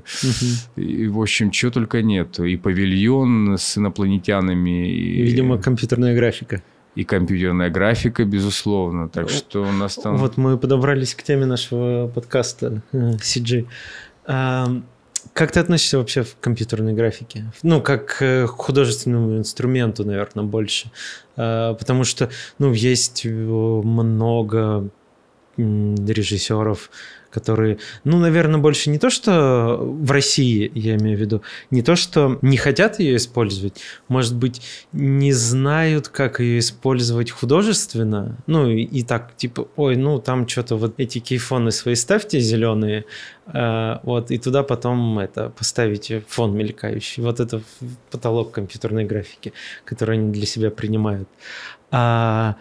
и в общем, чего только нет. И павильон с инопланетянами. И, Видимо, Видимо, компьютерная графика. И компьютерная графика, безусловно. Так что у нас там... Вот мы подобрались к теме нашего подкаста э, CG. Как ты относишься вообще к компьютерной графике? Ну, как к художественному инструменту, наверное, больше. А, потому что, ну, есть много режиссеров, которые, ну, наверное, больше не то, что в России, я имею в виду, не то, что не хотят ее использовать, может быть, не знают, как ее использовать художественно, ну, и, и так, типа, ой, ну, там что-то вот эти кейфоны свои ставьте зеленые, э, вот, и туда потом это поставите фон мелькающий. Вот это потолок компьютерной графики, который они для себя принимают. А,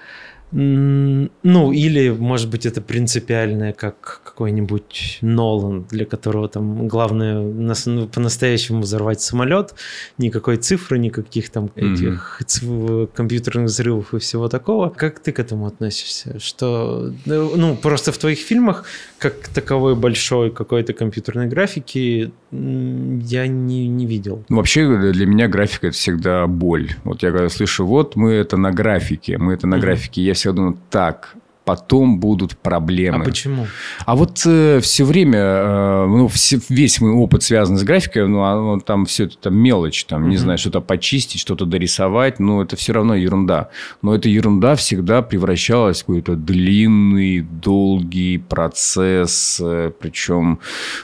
ну, или, может быть, это принципиальное, как какой-нибудь Нолан, для которого там главное ну, по-настоящему взорвать самолет, никакой цифры, никаких там этих mm-hmm. компьютерных взрывов и всего такого. Как ты к этому относишься? Что, ну, просто в твоих фильмах как таковой большой какой-то компьютерной графики я не, не видел. Ну, вообще для меня графика это всегда боль. Вот я когда слышу, вот мы это на графике, мы это на mm-hmm. графике, я всегда думаю, так, потом будут проблемы. А почему? А вот э, все время, э, ну, все, весь мой опыт связан с графикой, ну, оно, там все это там мелочь, там, угу. не знаю, что-то почистить, что-то дорисовать, ну, это все равно ерунда. Но эта ерунда всегда превращалась в какой-то длинный, долгий процесс, э, причем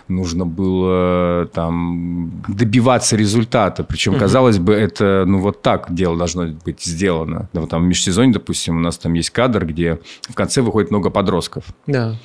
нужно было там добиваться результата, причем, угу. казалось бы, это, ну, вот так дело должно быть сделано. Вот там в межсезонье, допустим, у нас там есть кадр, где в конце конце выходит много подростков. Да.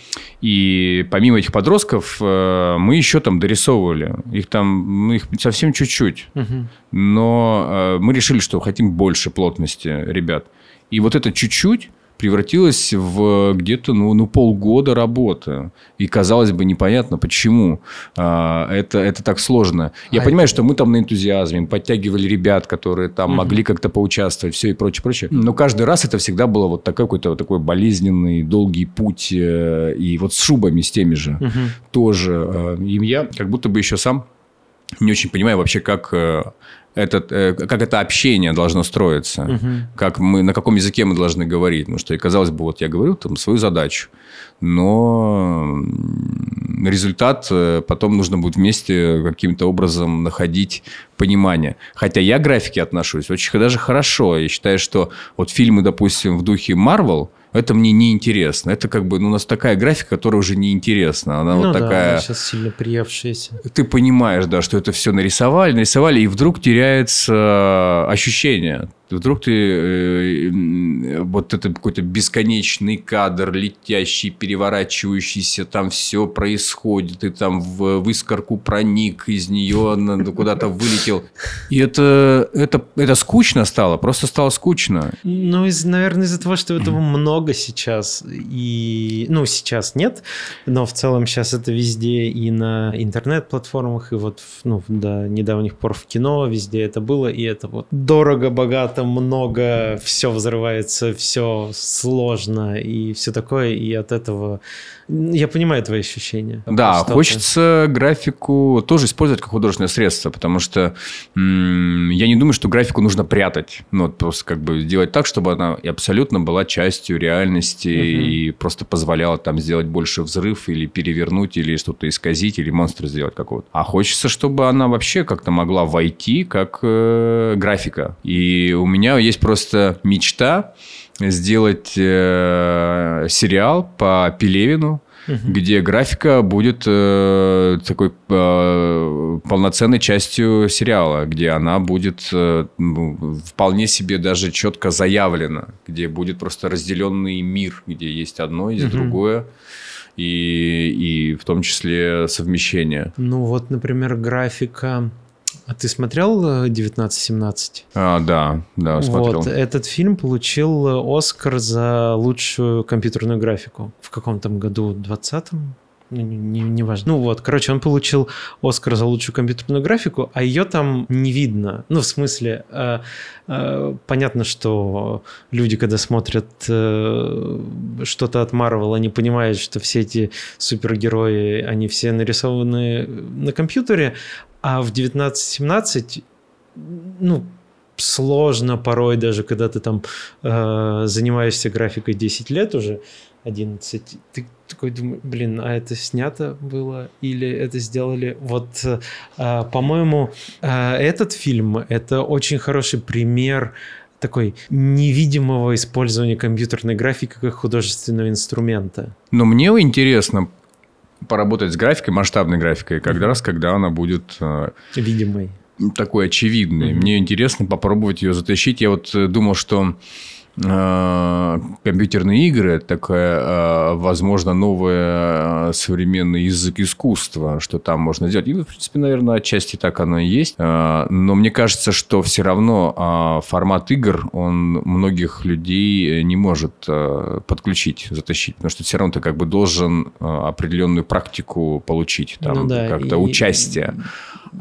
И помимо этих подростков э, мы еще там дорисовывали. Их там, ну, их совсем чуть-чуть. Угу. Но э, мы решили, что хотим больше плотности ребят. И вот это чуть-чуть превратилось в где-то ну, ну, полгода работы. И, казалось бы, непонятно, почему а, это, это так сложно. Я а понимаю, это... что мы там на энтузиазме, подтягивали ребят, которые там угу. могли как-то поучаствовать, все и прочее, прочее. Но каждый раз это всегда было вот такой какой-то вот такой болезненный, долгий путь. Э, и вот с шубами, с теми же угу. тоже. Э, и я как будто бы еще сам не очень понимаю вообще, как э, этот, э, как это общение должно строиться, угу. как мы, на каком языке мы должны говорить. Потому что, казалось бы, вот я говорю там свою задачу, но результат э, потом нужно будет вместе каким-то образом находить понимание. Хотя я к графике отношусь очень даже хорошо. Я считаю, что вот фильмы, допустим, в духе Marvel – Это мне не интересно. Это как бы ну, у нас такая графика, которая уже не интересна. Она ну вот да, такая. она сейчас сильно приевшаяся. Ты понимаешь, да, что это все нарисовали, нарисовали, и вдруг теряется ощущение. Вдруг ты э, вот это какой-то бесконечный кадр, летящий, переворачивающийся, там все происходит, ты там в, в искорку проник, из нее куда-то вылетел. И это, это, это скучно стало, просто стало скучно. Ну, из, наверное, из-за того, что этого много сейчас. И, ну, сейчас нет, но в целом сейчас это везде и на интернет-платформах, и вот ну, до недавних пор в кино везде это было, и это вот дорого, богато, много, все взрывается, все сложно и все такое, и от этого я понимаю твои ощущения. Да, хочется графику тоже использовать как художественное средство, потому что м- я не думаю, что графику нужно прятать. Ну, вот просто как бы сделать так, чтобы она абсолютно была частью реальности угу. и просто позволяла там сделать больше взрыв или перевернуть, или что-то исказить, или монстр сделать какого-то. А хочется, чтобы она вообще как-то могла войти как э, графика. И у меня есть просто мечта сделать э, сериал по Пелевину, угу. где графика будет э, такой э, полноценной частью сериала, где она будет э, ну, вполне себе даже четко заявлена, где будет просто разделенный мир, где есть одно, есть угу. другое. И, и в том числе совмещение. Ну вот, например, графика а ты смотрел 1917? Э, а, да, да, смотрел. Вот, этот фильм получил Оскар за лучшую компьютерную графику. В каком там году? 20-м? Ну, не, не, не важно. Ну вот, короче, он получил Оскар за лучшую компьютерную графику, а ее там не видно. Ну, в смысле, э, э, понятно, что люди, когда смотрят э, что-то от Marvel, они понимают, что все эти супергерои, они все нарисованы на компьютере, а в 19-17, ну, сложно порой, даже когда ты там э, занимаешься графикой 10 лет уже, 11, ты такой думаешь, блин, а это снято было или это сделали? Вот, э, по-моему, э, этот фильм — это очень хороший пример такой невидимого использования компьютерной графики как художественного инструмента. Но мне интересно, поработать с графикой, масштабной графикой, как раз когда она будет... Э, Видимой. Такой очевидной. Mm-hmm. Мне интересно попробовать ее затащить. Я вот э, думал, что компьютерные игры, такая, э, возможно, новый э, современный язык искусства, что там можно сделать. И, в принципе, наверное, отчасти так оно и есть. Но мне кажется, что все равно формат игр, он многих людей не может подключить, затащить. Потому что все равно ты как бы должен определенную практику получить, там, ну, да, как-то и... участие.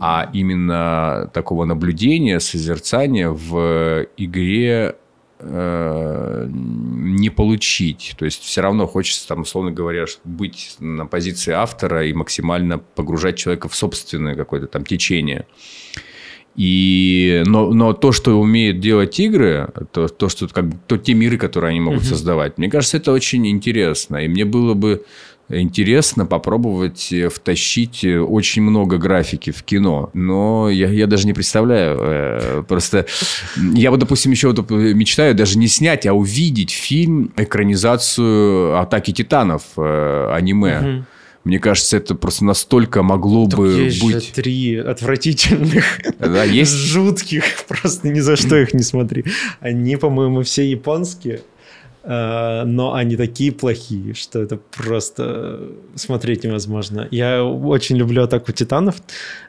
А именно такого наблюдения, созерцания в игре Э, не получить. То есть все равно хочется, там, условно говоря, быть на позиции автора и максимально погружать человека в собственное какое-то там течение. И, но, но то, что умеют делать игры, то, то, что, как, то те миры, которые они могут угу. создавать, мне кажется, это очень интересно. И мне было бы интересно попробовать э, втащить э, очень много графики в кино. Но я, я даже не представляю. Э, просто я вот, допустим, еще вот мечтаю даже не снять, а увидеть фильм, экранизацию «Атаки титанов», аниме. Угу. Мне кажется, это просто настолько могло так бы есть быть... Же три отвратительных, да, есть... жутких, просто ни за что их не смотри. Они, по-моему, все японские. Э, но они такие плохие, что это просто смотреть невозможно. Я очень люблю «Атаку титанов»,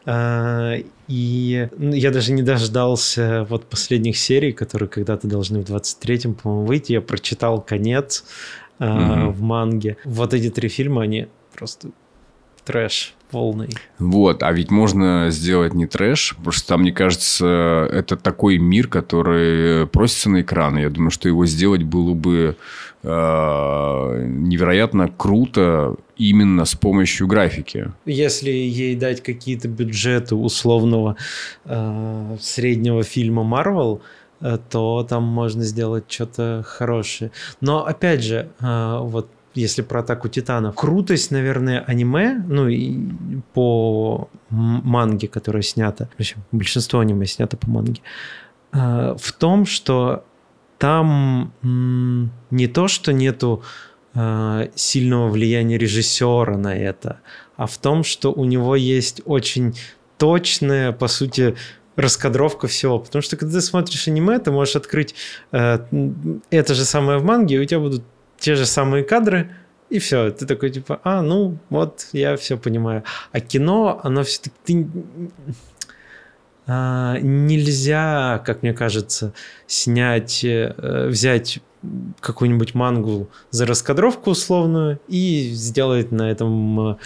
э, и я даже не дождался вот последних серий, которые когда-то должны в 23-м, по-моему, выйти. Я прочитал конец mm-hmm. в манге. Вот эти три фильма, они просто трэш полный. Вот, а ведь можно сделать не трэш, потому что там, мне кажется, это такой мир, который просится на экран. Я думаю, что его сделать было бы э, невероятно круто именно с помощью графики. Если ей дать какие-то бюджеты условного э, среднего фильма Marvel, э, то там можно сделать что-то хорошее. Но опять же, э, вот если про атаку титанов. Крутость, наверное, аниме, ну и по манге, которая снята, в общем, большинство аниме снято по манге, э, в том, что там не то, что нету э, сильного влияния режиссера на это, а в том, что у него есть очень точная, по сути, раскадровка всего. Потому что когда ты смотришь аниме, ты можешь открыть э, это же самое в манге, и у тебя будут те же самые кадры, и все. Ты такой типа, а, ну вот, я все понимаю. А кино, оно все-таки... Ты, а, нельзя, как мне кажется, снять, э, взять какую-нибудь мангу за раскадровку условную и сделать на этом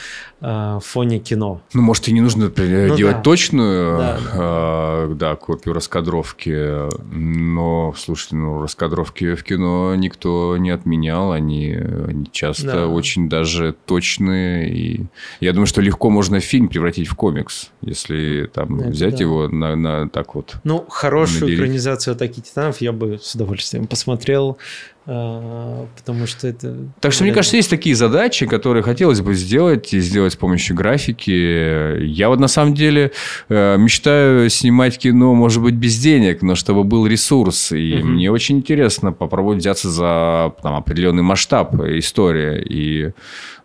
э, фоне кино. Ну, может, и не нужно ну, делать да. точную да, э, да, копию раскадровки, но, слушайте, ну, раскадровки в кино никто не отменял, они, они часто да. очень даже точные, и я думаю, что легко можно фильм превратить в комикс, если там Это взять да. его на, на так вот. Ну, хорошую наделить. экранизацию «Атаки титанов» я бы с удовольствием посмотрел. А, потому что это... Так что, мне кажется, есть такие задачи, которые хотелось бы сделать и сделать с помощью графики. Я вот на самом деле э, мечтаю снимать кино, может быть, без денег, но чтобы был ресурс. И угу. мне очень интересно попробовать взяться за там, определенный масштаб истории. И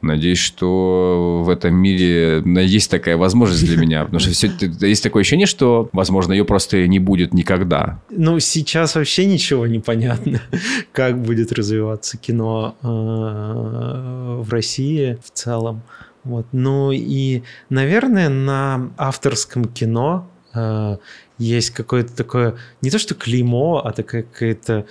Надеюсь, что в этом мире есть такая возможность для меня, потому что все, есть такое ощущение, что, возможно, ее просто не будет никогда. Ну, сейчас вообще ничего не понятно, как будет развиваться кино э, в России в целом. Вот. Ну и, наверное, на авторском кино э, есть какое-то такое, не то что клеймо, а такая какая-то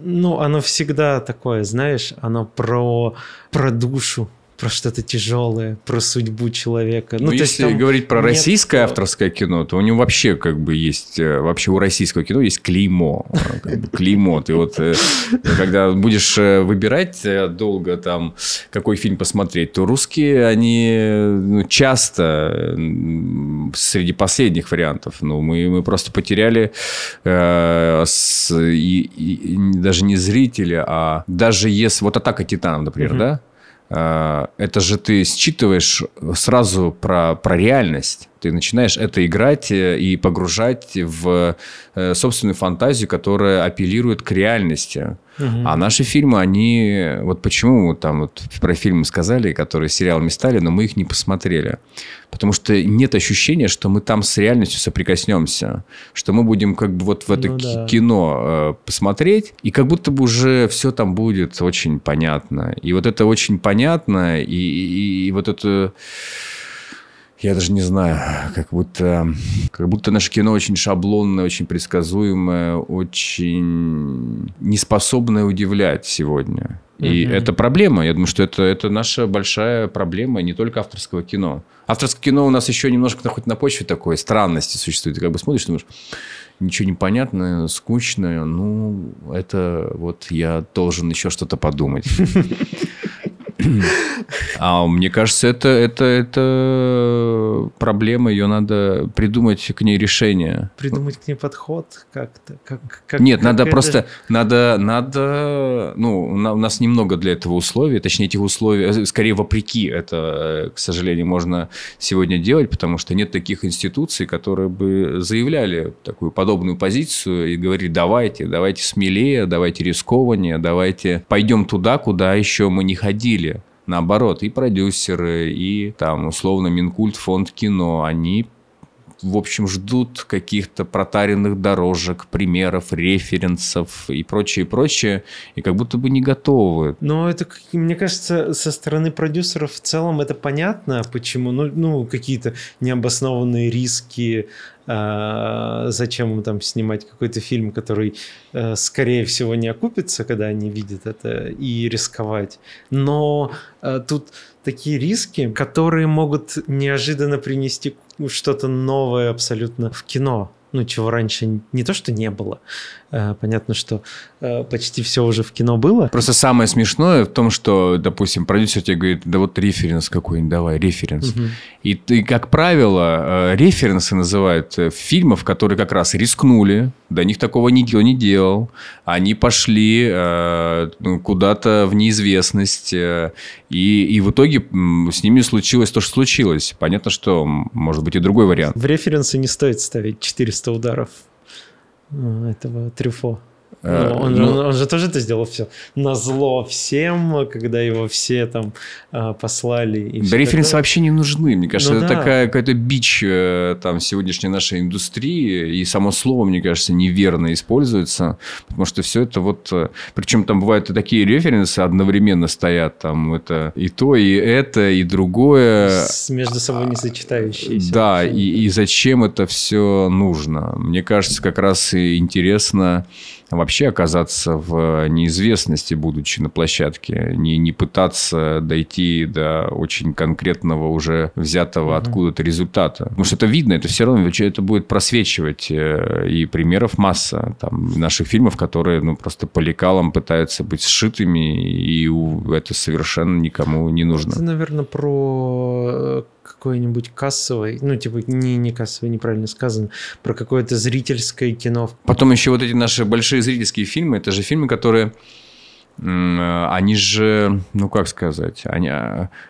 ну, оно всегда такое, знаешь, оно про, про душу, про что-то тяжелое, про судьбу человека. Ну, ну если есть, говорить про российское нет... авторское кино, то у него вообще как бы есть, э, вообще у российского кино есть клеймо. Как бы, клеймо. Ты вот, э, когда будешь э, выбирать долго там, какой фильм посмотреть, то русские, они ну, часто среди последних вариантов. Ну, мы, мы просто потеряли э, с, и, и, даже не зрителя, а даже если... Вот «Атака титанов», например, угу. да? Э, это же ты считываешь сразу про, про реальность. Ты начинаешь это играть э, и погружать в э, собственную фантазию, которая апеллирует к реальности. Угу. А наши фильмы, они... Вот почему там вот про фильмы сказали, которые сериалами стали, но мы их не посмотрели. Потому что нет ощущения, что мы там с реальностью соприкоснемся. Что мы будем как бы вот в это ну, да. кино э, посмотреть, и как будто бы уже все там будет очень понятно. И вот это очень понятно, и, и, и вот это я даже не знаю, как будто, как будто наше кино очень шаблонное, очень предсказуемое, очень неспособное удивлять сегодня. И угу. это проблема. Я думаю, что это, это наша большая проблема не только авторского кино. Авторское кино у нас еще немножко хоть на почве такой странности существует. Ты как бы смотришь, думаешь, ничего не понятно, скучно. Ну, это вот я должен еще что-то подумать. А мне кажется, это, это, это проблема, ее надо придумать к ней решение. Придумать к ней подход как-то. Как, как, Нет, как надо это... просто, надо, надо, ну, у нас немного для этого условий, точнее, этих условий, э, скорее вопреки это, к сожалению, можно сегодня делать, потому что нет таких институций, которые бы заявляли такую подобную позицию и говорили, давайте, давайте смелее, давайте рискованнее, давайте пойдем туда, куда еще мы не ходили наоборот, и продюсеры, и там условно Минкульт, фонд кино, они в общем, ждут каких-то протаренных дорожек, примеров, референсов и прочее, прочее, и как будто бы не готовы. Но это, мне кажется, со стороны продюсеров в целом это понятно, почему, ну, ну какие-то необоснованные риски, а, зачем им там снимать какой-то фильм, который, э, скорее всего, не окупится, когда они видят это, и рисковать. Но э, тут такие риски, которые могут неожиданно принести что-то новое абсолютно в кино ну, чего раньше не то, что не было. Э, понятно, что э, почти все уже в кино было. Просто самое смешное в том, что, допустим, продюсер тебе говорит, да вот референс какой-нибудь, давай, референс. Угу. И, и, как правило, э, референсы называют фильмов, которые как раз рискнули, до них такого никто не делал. Они пошли ну, куда-то в неизвестность, и, и в итоге с ними случилось то, что случилось. Понятно, что может быть и другой вариант. В референсы не стоит ставить 400 ударов этого трюфо. Э, ну, он, ну, он, он же тоже это сделал все на зло всем, когда его все там э, послали. И да, референсы вообще не нужны. Мне кажется, ну, это да. такая какая-то бич э, там сегодняшней нашей индустрии, и само слово, мне кажется, неверно используется, потому что все это вот... Причем там бывают и такие референсы одновременно стоят, там это и то, и это, и другое. С, между собой не сочетающиеся. Да, и, и зачем это все нужно? Мне кажется, как раз и интересно вообще оказаться в неизвестности, будучи на площадке, не, не пытаться дойти до очень конкретного уже взятого mm-hmm. откуда-то результата. Потому что это видно, это все равно это будет просвечивать. Э, и примеров масса там, наших фильмов, которые ну, просто по лекалам пытаются быть сшитыми, и это совершенно никому не нужно. Это, наверное, про э, какой-нибудь кассовый, ну, типа, не, не кассовый, неправильно сказано, про какое-то зрительское кино. Потом еще вот эти наши большие зрительские фильмы, это же фильмы, которые они же, ну как сказать, они,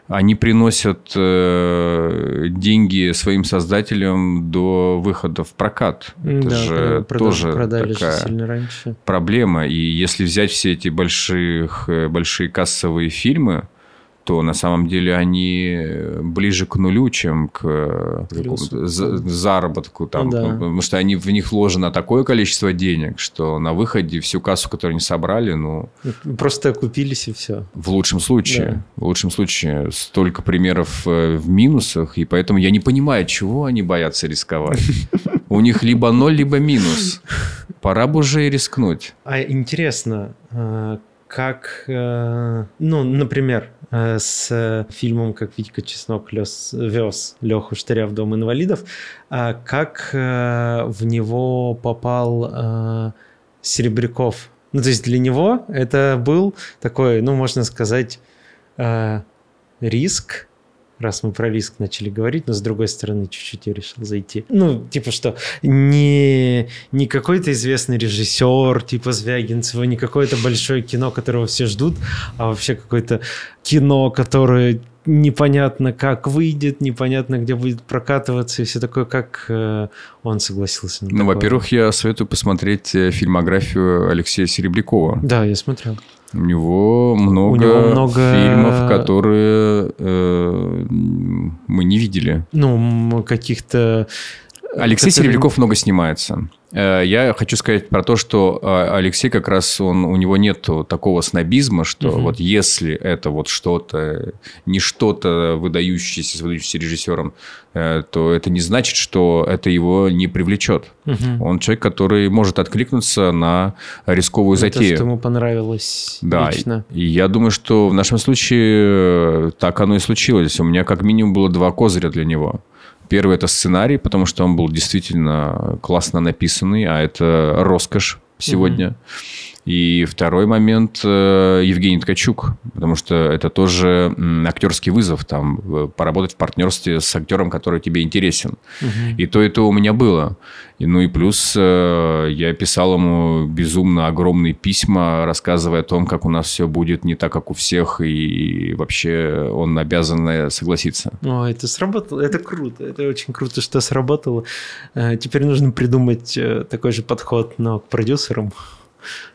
они приносят э, деньги своим создателям до выхода в прокат. Это да, же тоже такая сильно раньше. проблема. И если взять все эти больших, э, большие кассовые фильмы, то на самом деле они ближе к нулю, чем к заработку. Там, ну, да. Потому что они, в них вложено такое количество денег, что на выходе всю кассу, которую они собрали, ну... Просто купились и все. В лучшем случае. Да. В лучшем случае столько примеров э, в минусах, и поэтому я не понимаю, чего они боятся рисковать. У них либо ноль, либо минус. Пора бы уже и рискнуть. А интересно, э, как, э, ну, например, э, с фильмом «Как Витька Чеснок лез, вез Леху Штыря в Дом инвалидов», а как э, в него попал Серебряков. Ну, то есть для него это был такой, ну, можно сказать, риск, раз мы про риск начали говорить, но с другой стороны чуть-чуть я решил зайти. Ну, типа что, не, не какой-то известный режиссер, типа Звягинцева, не какое-то большое кино, которого все ждут, а вообще какое-то кино, которое непонятно как выйдет, непонятно где будет прокатываться и все такое, как э, он согласился. ну, во-первых, я советую посмотреть э, фильмографию Алексея Серебрякова. Да, я смотрел. У него много, У него много... фильмов, которые э, мы не видели. Ну, каких-то... Алексей которые... Серебряков много снимается. Э, я хочу сказать про то, что э, Алексей как раз он, у него нет такого снобизма, что угу. вот если это вот что-то, не что-то выдающееся с выдающимся режиссером, э, то это не значит, что это его не привлечет. Угу. Он человек, который может откликнуться на рисковую это затею. что ему понравилось да, лично. И я думаю, что в нашем случае так оно и случилось. У меня как минимум было два козыря для него. Первый – это сценарий, потому что он был действительно классно написанный, а это роскошь сегодня. Mm-hmm. И второй момент э, Евгений Ткачук, потому что это тоже актерский вызов, там, э, поработать в партнерстве с актером, который тебе интересен. Угу. И то, и то у меня было. И, ну и плюс э, я писал ему безумно огромные письма, рассказывая о том, как у нас все будет не так, как у всех, и вообще он обязан согласиться. О, это сработало, это круто, это очень круто, что сработало. Теперь нужно придумать такой же подход, но к продюсерам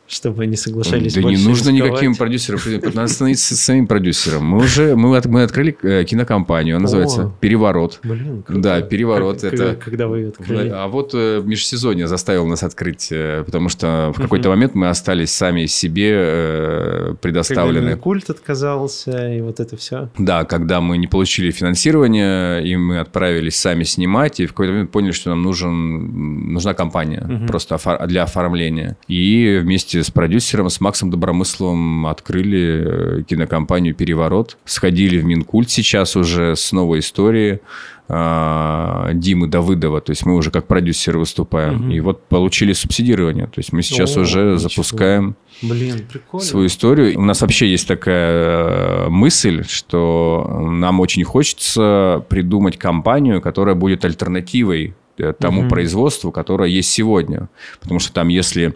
чтобы они соглашались Да не нужно рисковать. никаким продюсерам. Надо становиться самим продюсером. Мы уже мы, мы открыли э, кинокомпанию, она называется О, «Переворот». Блин, круто. Да, «Переворот». Как, это... Когда вы ее открыли? А вот э, межсезонье заставил нас открыть, э, потому что в какой-то момент мы остались сами себе предоставлены. Когда культ отказался, и вот это все. Да, когда мы не получили финансирование, и мы отправились сами снимать, и в какой-то момент поняли, что нам нужен, нужна компания угу. просто для оформления. И вместе вместе с продюсером, с Максом Добромысловым открыли э, кинокомпанию «Переворот». Сходили в Минкульт сейчас уже с новой историей. А, Димы Давыдова, то есть мы уже как продюсеры выступаем. Угу. И вот получили субсидирование. То есть мы сейчас О, уже ничего. запускаем Блин, свою историю. У нас вообще есть такая э, мысль, что нам очень хочется придумать компанию, которая будет альтернативой э, тому угу. производству, которое есть сегодня. Потому что там, если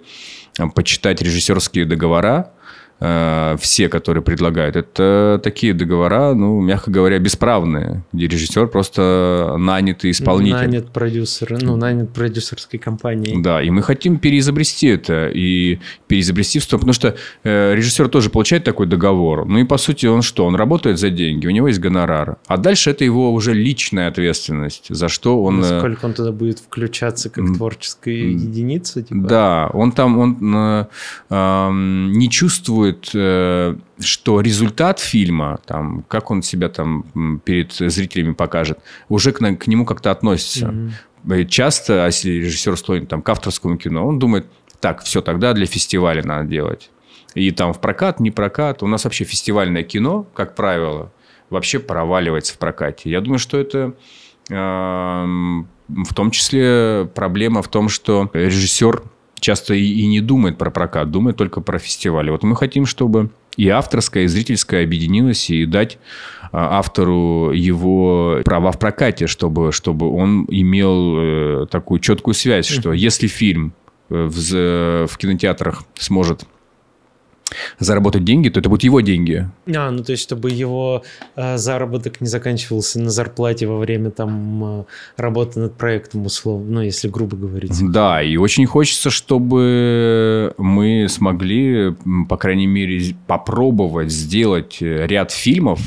почитать режиссерские договора, все, которые предлагают, это такие договора, ну, мягко говоря, бесправные, где режиссер просто нанятый исполнитель. Нанят продюсер, ну, нанят продюсерской компанией. Да, и мы хотим переизобрести это, и переизобрести в том, потому что э, режиссер тоже получает такой договор, ну и по сути он что, он работает за деньги, у него есть гонорар, а дальше это его уже личная ответственность, за что он... Э, Насколько он туда будет включаться как творческая единица? Типа? Да, он там он, э, э, не чувствует, э, что результат фильма, там, как он себя там перед зрителями покажет, уже к, к нему как-то относится. Mm-hmm. Часто, а если режиссер склонен там, к авторскому кино, он думает, так, все, тогда для фестиваля надо делать. И там в прокат, не прокат. У нас вообще фестивальное кино, как правило, вообще проваливается в прокате. Я думаю, что это в том числе проблема в том, что режиссер часто и не думает про прокат, думает только про фестивали. Вот мы хотим, чтобы и авторская, и зрительская объединилась и дать а, автору его права в прокате, чтобы, чтобы он имел э, такую четкую связь, что если фильм э, в, в кинотеатрах сможет заработать деньги, то это будут его деньги. А, ну то есть, чтобы его э, заработок не заканчивался на зарплате во время там э, работы над проектом, условно, ну если грубо говорить. Да, и очень хочется, чтобы мы смогли, по крайней мере, попробовать сделать ряд фильмов,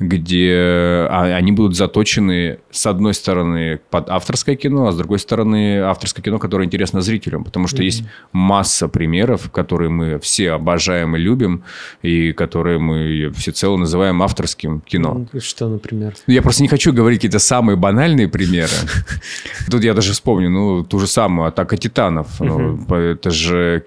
где а, они будут заточены, с одной стороны, под авторское кино, а с другой стороны, авторское кино, которое интересно зрителям. Потому что mm-hmm. есть масса примеров, которые мы все обожаем и любим, и которые мы всецело называем авторским кино. Что, например? Я просто не хочу говорить какие-то самые банальные примеры. Тут я даже вспомню, ну, ту же самую «Атака титанов». Ну, это же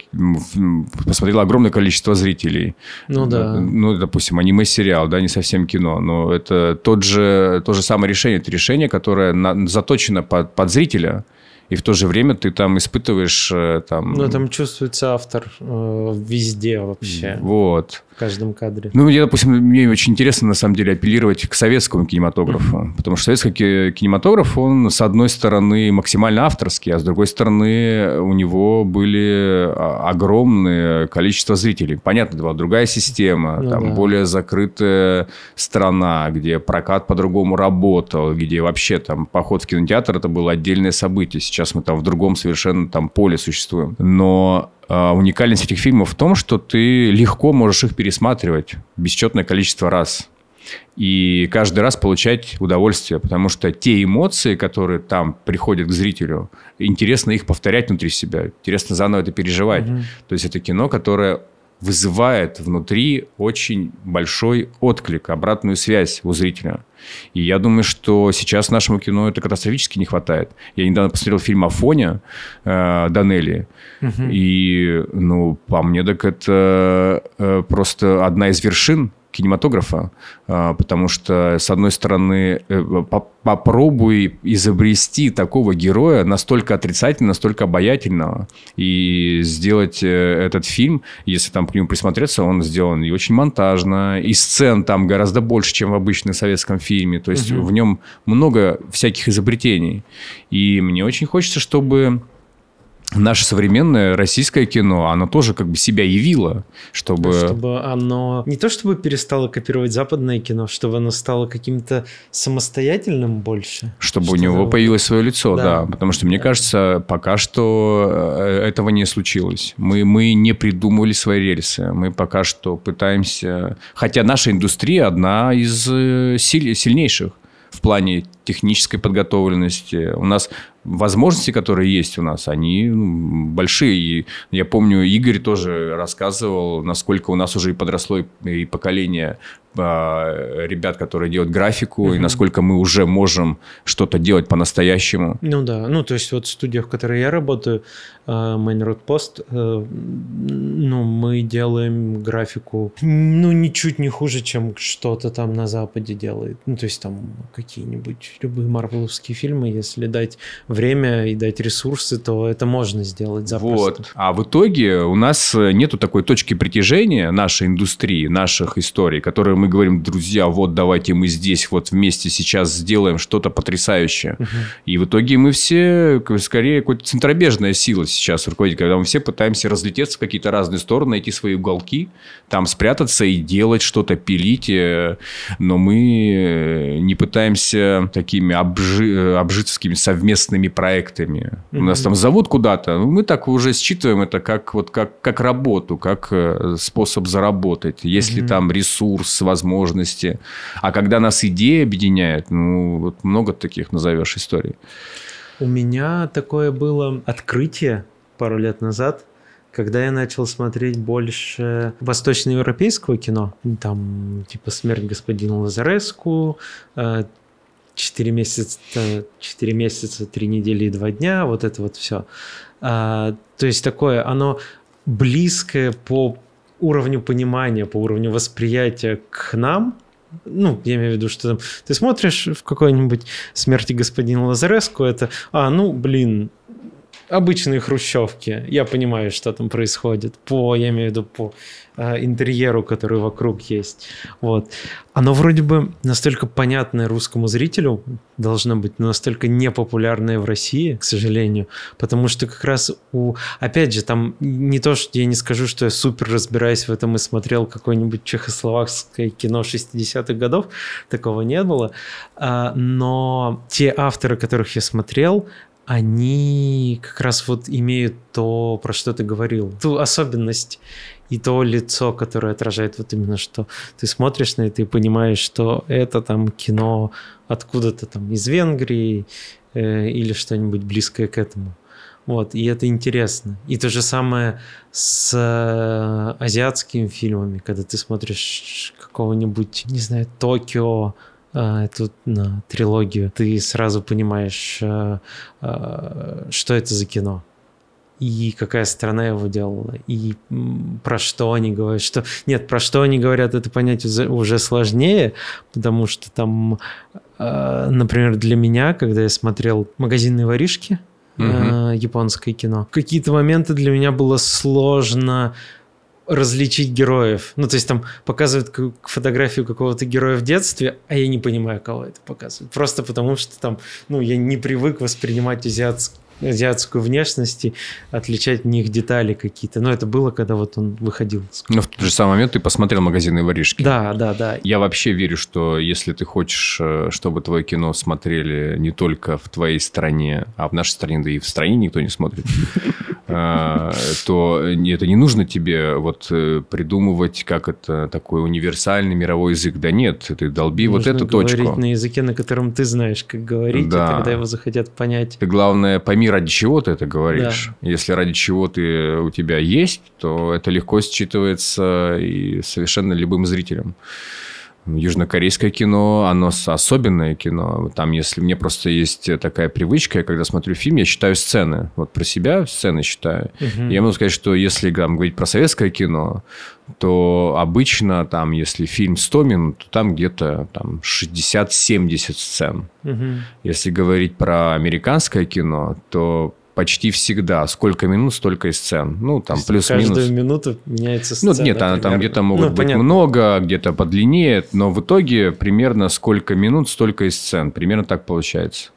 посмотрело огромное количество зрителей. Ну, да. Ну, допустим, аниме-сериал, да, не совсем кино но это тот же, то же самое решение. Это решение, которое на, заточено под, под зрителя, и в то же время ты там испытываешь э, там... Ну, там чувствуется автор э, везде вообще. Вот каждом кадре. Ну, я, допустим, мне очень интересно, на самом деле, апеллировать к советскому кинематографу. Mm-hmm. Потому что советский кинематограф, он, с одной стороны, максимально авторский, а с другой стороны, у него были а, огромное количество зрителей. Понятно, была другая система, ну, там да. более закрытая страна, где прокат по-другому работал, где вообще там поход в кинотеатр это было отдельное событие. Сейчас мы там в другом совершенно там поле существуем. Но а, уникальность этих фильмов в том, что ты легко можешь их пересматривать бесчетное количество раз. И каждый раз получать удовольствие, потому что те эмоции, которые там приходят к зрителю, интересно их повторять внутри себя, интересно заново это переживать. Угу. То есть это кино, которое вызывает внутри очень большой отклик, обратную связь у зрителя. И я думаю, что сейчас нашему кино это катастрофически не хватает. Я недавно посмотрел фильм «Афоня» э, Данелли. Угу. И, ну, по мне, так это э, просто одна из вершин кинематографа, а, потому что, с одной стороны, э, попробуй изобрести такого героя настолько отрицательного, настолько обаятельного, и сделать э, этот фильм, если там к нему присмотреться, он сделан и очень монтажно, и сцен там гораздо больше, чем в обычном советском фильме, то есть угу. в нем много всяких изобретений. И мне очень хочется, чтобы наше современное российское кино, оно тоже как бы себя явило, чтобы... Чтобы оно не то чтобы перестало копировать западное кино, чтобы оно стало каким-то самостоятельным больше. Чтобы что у него появилось свое лицо, да. да. Потому что, мне да. кажется, пока что э, этого не случилось. Мы, мы не придумывали свои рельсы. Мы пока что пытаемся... Хотя наша индустрия одна из э, сильнейших в плане технической подготовленности. У нас возможности, которые есть у нас, они ну, большие. И я помню, Игорь тоже рассказывал, насколько у нас уже и подросло и поколение а, ребят, которые делают графику, угу. и насколько мы уже можем что-то делать по-настоящему. Ну да, ну то есть вот в студиях, в которой я работаю, а, Main Road Post, э, ну мы делаем графику, ну ничуть не хуже, чем что-то там на Западе делает. Ну то есть там какие-нибудь любые марвеловские фильмы, если дать время и дать ресурсы, то это можно сделать запросто. Вот. А в итоге у нас нету такой точки притяжения нашей индустрии, наших историй, которые мы говорим, друзья, вот давайте мы здесь вот вместе сейчас сделаем что-то потрясающее. Угу. И в итоге мы все, скорее, какая-то центробежная сила сейчас руководит, когда мы все пытаемся разлететься в какие-то разные стороны, найти свои уголки, там спрятаться и делать что-то, пилить, э, но мы э, не пытаемся такими обжи, обжитскими совместными проектами. Mm-hmm. У нас там зовут куда-то, ну, мы так уже считываем это как, вот, как, как работу, как э, способ заработать. Если mm-hmm. там ресурс, возможности. А когда нас идея объединяет, ну, вот много таких назовешь историй. У меня такое было открытие пару лет назад – когда я начал смотреть больше восточноевропейского кино, там типа «Смерть господина Лазареску», э, «Четыре месяца, четыре месяца, три недели и два дня», вот это вот все. А, то есть такое, оно близкое по уровню понимания, по уровню восприятия к нам, ну, я имею в виду, что там, ты смотришь в какой-нибудь «Смерти господина Лазареску», это, а, ну, блин, обычные хрущевки. Я понимаю, что там происходит. По, я имею в виду, по э, интерьеру, который вокруг есть. Вот. Оно вроде бы настолько понятное русскому зрителю должно быть, но настолько непопулярное в России, к сожалению. Потому что как раз у... Опять же, там не то, что я не скажу, что я супер разбираюсь в этом и смотрел какое-нибудь чехословакское кино 60-х годов. Такого не было. А, но те авторы, которых я смотрел, они как раз вот имеют то, про что ты говорил, ту особенность и то лицо, которое отражает вот именно, что ты смотришь на это и понимаешь, что это там кино откуда-то там из Венгрии э, или что-нибудь близкое к этому. Вот, и это интересно. И то же самое с э, азиатскими фильмами, когда ты смотришь какого-нибудь, не знаю, Токио, эту на трилогию, ты сразу понимаешь, а, а, что это за кино и какая страна его делала, и про что они говорят, что... Нет, про что они говорят, это понять уже сложнее, потому что там, например, для меня, когда я смотрел «Магазинные воришки», угу. японское кино, в какие-то моменты для меня было сложно различить героев. Ну, то есть там показывают фотографию какого-то героя в детстве, а я не понимаю, кого это показывают. Просто потому что там, ну, я не привык воспринимать азиатскую азиатскую внешность и отличать в них детали какие-то. Но это было, когда вот он выходил. Но в тот же самый момент ты посмотрел «Магазины воришки». Да, да, да. Я вообще верю, что если ты хочешь, э, чтобы твое кино смотрели не только в твоей стране, а в нашей стране, да и в стране никто не смотрит, э, то это не нужно тебе вот э, придумывать, как это такой универсальный мировой язык. Да нет, ты долби вот эту точку. говорить на языке, на котором ты знаешь, как говорить, и тогда его захотят понять. Ты, главное, пойми ради чего ты это говоришь. Да. Если ради чего ты у тебя есть, то это легко считывается и совершенно любым зрителем. Южнокорейское кино, оно особенное кино. Там, если мне просто есть такая привычка, я когда смотрю фильм, я читаю сцены. Вот про себя сцены читаю. Угу. Я могу сказать, что если там, говорить про советское кино, то обычно там, если фильм 100 минут, то там где-то там 60-70 сцен. Угу. Если говорить про американское кино, то почти всегда. Сколько минут, столько и сцен. Ну, там плюс-минус. Каждую минуту меняется сцена. Ну, нет, там, там где-то могут ну, быть понятно. много, где-то подлиннее, но в итоге примерно сколько минут, столько и сцен. Примерно так получается.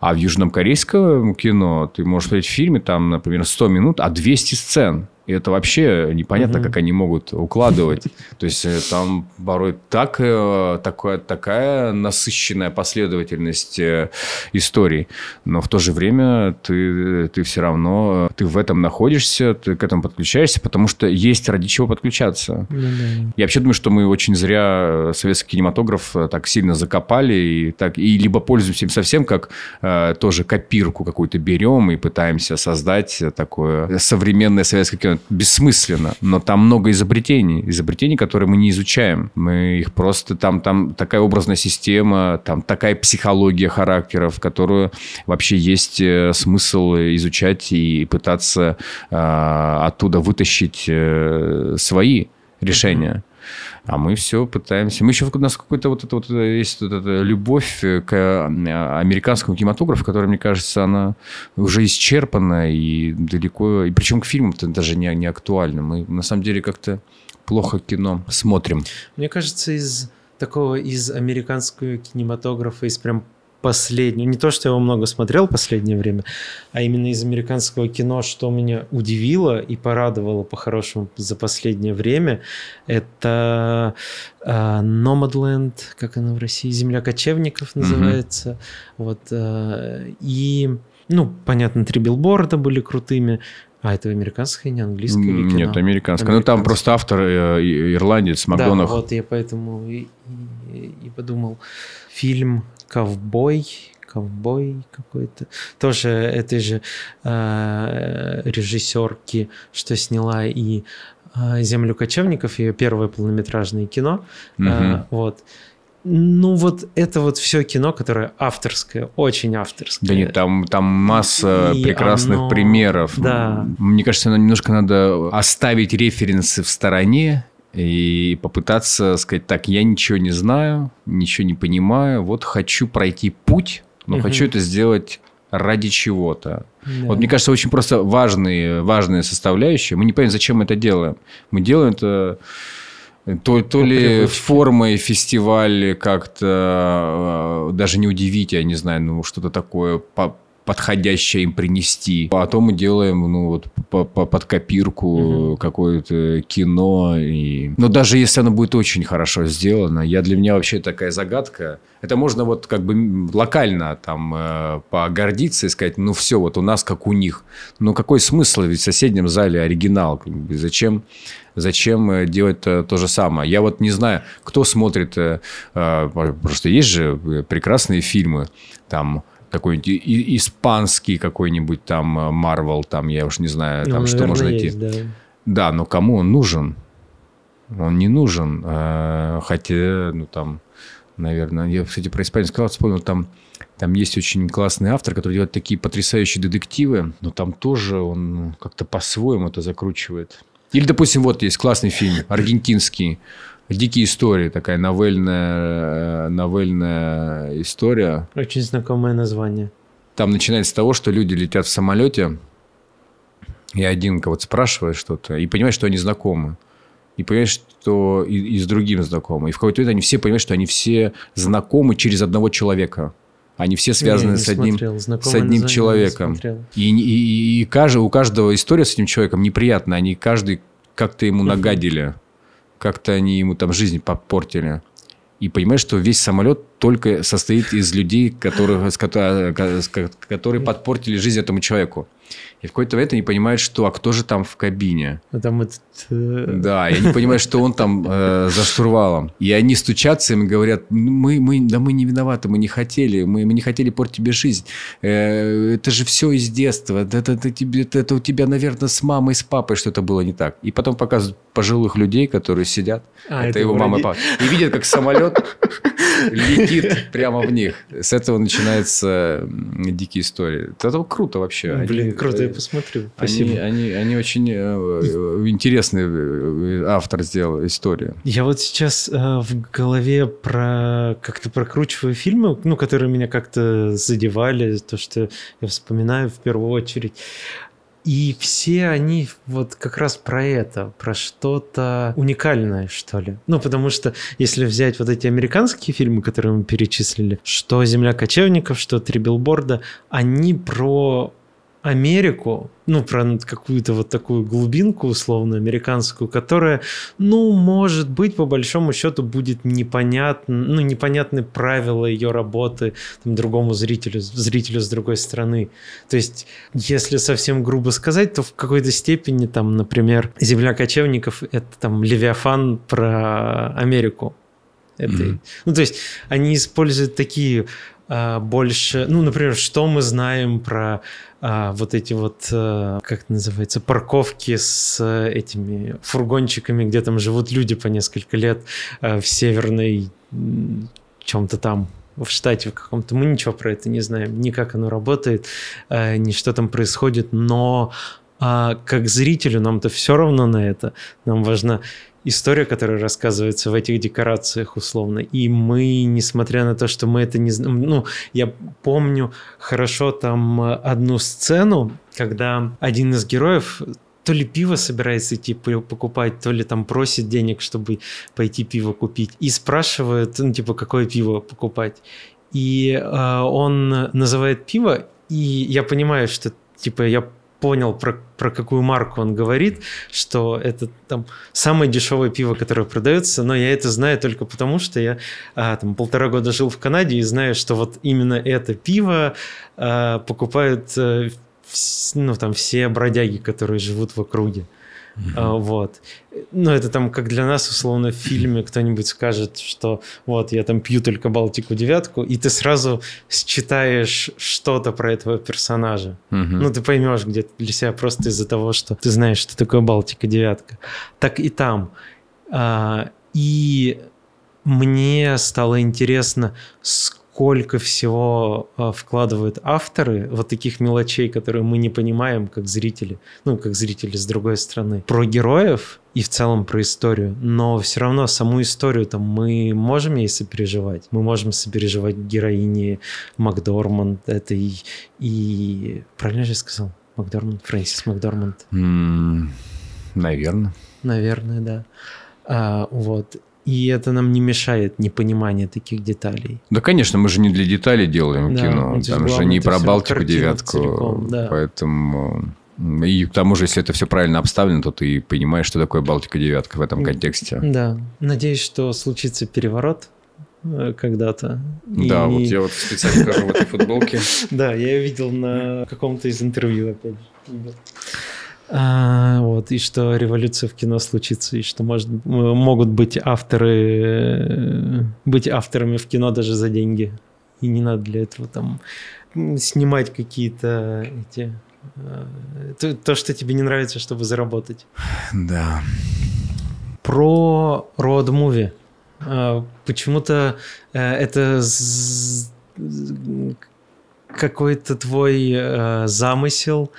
А в южном корейском кино ты можешь смотреть в фильме, там, например, 100 минут, а 200 сцен. И это вообще непонятно, угу. как они могут укладывать. То есть э, там порой так, э, такая, такая насыщенная последовательность э, историй. Но в то же время ты, ты все равно ты в этом находишься, ты к этому подключаешься, потому что есть ради чего подключаться. Да, да. Я вообще думаю, что мы очень зря советский кинематограф так сильно закопали и, так, и либо пользуемся им совсем как э, тоже копирку какую-то берем и пытаемся создать такое современное советское кино бессмысленно, но там много изобретений, изобретений, которые мы не изучаем. Мы их просто там, там такая образная система, там такая психология характеров, которую вообще есть э, смысл изучать и пытаться э, оттуда вытащить э, свои решения. А мы все пытаемся. Мы еще у нас какой-то вот это вот есть вот эта любовь к э, американскому кинематографу, которая, мне кажется, она уже исчерпана и далеко. И причем к фильмам-то даже не, не актуальна. Мы на самом деле как-то плохо кино смотрим. Мне кажется, из такого из американского кинематографа, из прям последнего, не то, что я его много смотрел в последнее время, а именно из американского кино, что меня удивило и порадовало по-хорошему за последнее время, это э, Nomadland, как она в России, «Земля кочевников» называется. Mm-hmm. Вот, э, и, ну, понятно, три билборда были крутыми, а это американское, не английское или кино? Нет, американское. Ну, там просто автор э, ирландец, Макдонах. Да, вот я поэтому и, и, и подумал. Фильм ковбой, ковбой какой-то. Тоже этой же э, режиссерки, что сняла и э, «Землю кочевников», ее первое полнометражное кино. Угу. Э, вот. Ну, вот это вот все кино, которое авторское, очень авторское. Да нет, там, там масса и прекрасных оно... примеров. Да. Мне кажется, немножко надо оставить референсы в стороне и попытаться сказать, так, я ничего не знаю, ничего не понимаю, вот хочу пройти путь, но угу. хочу это сделать ради чего-то. Да. Вот мне кажется, очень просто важные, важные составляющие. Мы не понимаем, зачем мы это делаем. Мы делаем это то, то ли формой фестиваля как-то э, даже не удивить, я не знаю, ну что-то такое по подходящее им принести. То мы делаем, ну, вот по, по, под копирку угу. какое-то кино. И... Но даже если оно будет очень хорошо сделано, я для меня вообще такая загадка. Это можно вот как бы локально там э, погордиться и сказать, ну, все, вот у нас как у них. Но какой смысл? Ведь в соседнем зале оригинал. Зачем, зачем э, делать то, то же самое? Я вот не знаю, кто смотрит... Э, э, просто есть же прекрасные фильмы, там какой-нибудь испанский какой-нибудь там Марвел, там, я уж не знаю, там ну, что можно найти. Да. да, но кому он нужен? Он не нужен. Э, хотя, ну там, наверное, я, кстати, про испанский сказал, вспомнил, там, там есть очень классный автор, который делает такие потрясающие детективы, но там тоже он как-то по-своему это закручивает. Или, допустим, вот есть классный фильм, аргентинский, Дикие истории, такая новельная, новельная история. Очень знакомое название. Там начинается с того, что люди летят в самолете, и один кого-то спрашивает что-то, и понимает, что они знакомы. И понимает, что и, и с другим знакомы. И в какой-то момент они все понимают, что они все знакомы через одного человека. Они все связаны не, не с одним, с одним человеком. И, и, и, и каждый, у каждого история с этим человеком неприятная. Они каждый как-то ему нагадили как-то они ему там жизнь попортили. И понимаешь, что весь самолет только состоит из людей, которых, которые подпортили жизнь этому человеку. И в какой-то момент они понимают, что а кто же там в кабине? А там этот... Э... Да, и они понимают, что он там э, за штурвалом. И они стучатся им говорят, «Ну, мы, мы, да мы не виноваты, мы не хотели, мы, мы не хотели портить тебе жизнь. Э, это же все из детства. Это, это, это, это у тебя, наверное, с мамой, с папой что-то было не так. И потом показывают пожилых людей, которые сидят. А, это, это его мама и папа. И видят, как самолет летит прямо в них. С этого начинается дикие истории. Это круто вообще. Блин, они, круто, я э, посмотрю. Спасибо. Они, они, они очень э, э, интересный автор сделал историю. Я вот сейчас в голове про как-то прокручиваю фильмы, ну, которые меня как-то задевали, то, что я вспоминаю в первую очередь. И все они вот как раз про это, про что-то уникальное, что ли. Ну, потому что если взять вот эти американские фильмы, которые мы перечислили, что «Земля кочевников», что «Три билборда», они про Америку, ну, про какую-то вот такую глубинку условно американскую, которая, ну, может быть, по большому счету будет непонятно, ну, непонятны правила ее работы там, другому зрителю, зрителю с другой стороны. То есть, если совсем грубо сказать, то в какой-то степени, там, например, «Земля кочевников» — это там «Левиафан» про Америку. Это, mm-hmm. Ну, то есть, они используют такие а, больше, ну, например, что мы знаем про а, вот эти вот, а, как это называется, парковки с этими фургончиками, где там живут люди по несколько лет а, в северной чем-то там в штате в каком-то. Мы ничего про это не знаем, ни как оно работает, а, ни что там происходит, но а, как зрителю нам-то все равно на это. Нам важна история, которая рассказывается в этих декорациях условно. И мы, несмотря на то, что мы это не знаем, ну, я помню хорошо там одну сцену, когда один из героев то ли пиво собирается идти покупать, то ли там просит денег, чтобы пойти пиво купить. И спрашивает, ну, типа, какое пиво покупать. И э, он называет пиво, и я понимаю, что, типа, я понял, про, про какую марку он говорит, что это там самое дешевое пиво, которое продается, но я это знаю только потому, что я а, там полтора года жил в Канаде и знаю, что вот именно это пиво а, покупают а, ну, там все бродяги, которые живут в округе. Mm-hmm. А, вот. Ну, это там, как для нас, условно, в фильме кто-нибудь скажет, что вот, я там пью только Балтику девятку, и ты сразу считаешь что-то про этого персонажа. Mm-hmm. Ну, ты поймешь где-то для себя просто из-за того, что ты знаешь, что такое Балтика девятка. Так и там. А, и мне стало интересно, сколько сколько всего а, вкладывают авторы, вот таких мелочей, которые мы не понимаем, как зрители, ну, как зрители с другой стороны, про героев и в целом про историю, но все равно саму историю там мы можем ей сопереживать. Мы можем сопереживать героине Макдорманд этой и... Правильно же я сказал? Макдорманд? Фрэнсис Макдорманд? Mm, наверное. Наверное, да. А, вот. И это нам не мешает непонимание таких деталей. Да, конечно, мы же не для деталей делаем да, кино. Там же не про Балтику девятку. Целиком, да. Поэтому... И к тому же, если это все правильно обставлено, то ты понимаешь, что такое Балтика девятка в этом контексте. Да. Надеюсь, что случится переворот э, когда-то. Да, и... вот я вот специально хожу в этой футболке. Да, я ее видел на каком-то из интервью, опять же. А, вот, и что революция в кино случится, и что может, могут быть авторы, быть авторами в кино даже за деньги. И не надо для этого там снимать какие-то эти а, то, то, что тебе не нравится, чтобы заработать. Да. Про роад-муви. А, почему-то э, это какой-то твой э, замысел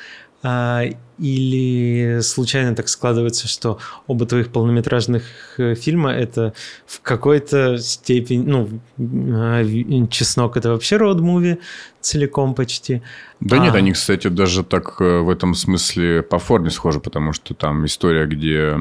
или случайно так складывается, что оба твоих полнометражных э, фильма это в какой-то степени, ну, а, «Чеснок» — это вообще роуд-муви целиком почти, да а. нет, они, кстати, даже так э, в этом смысле по форме схожи, потому что там история, где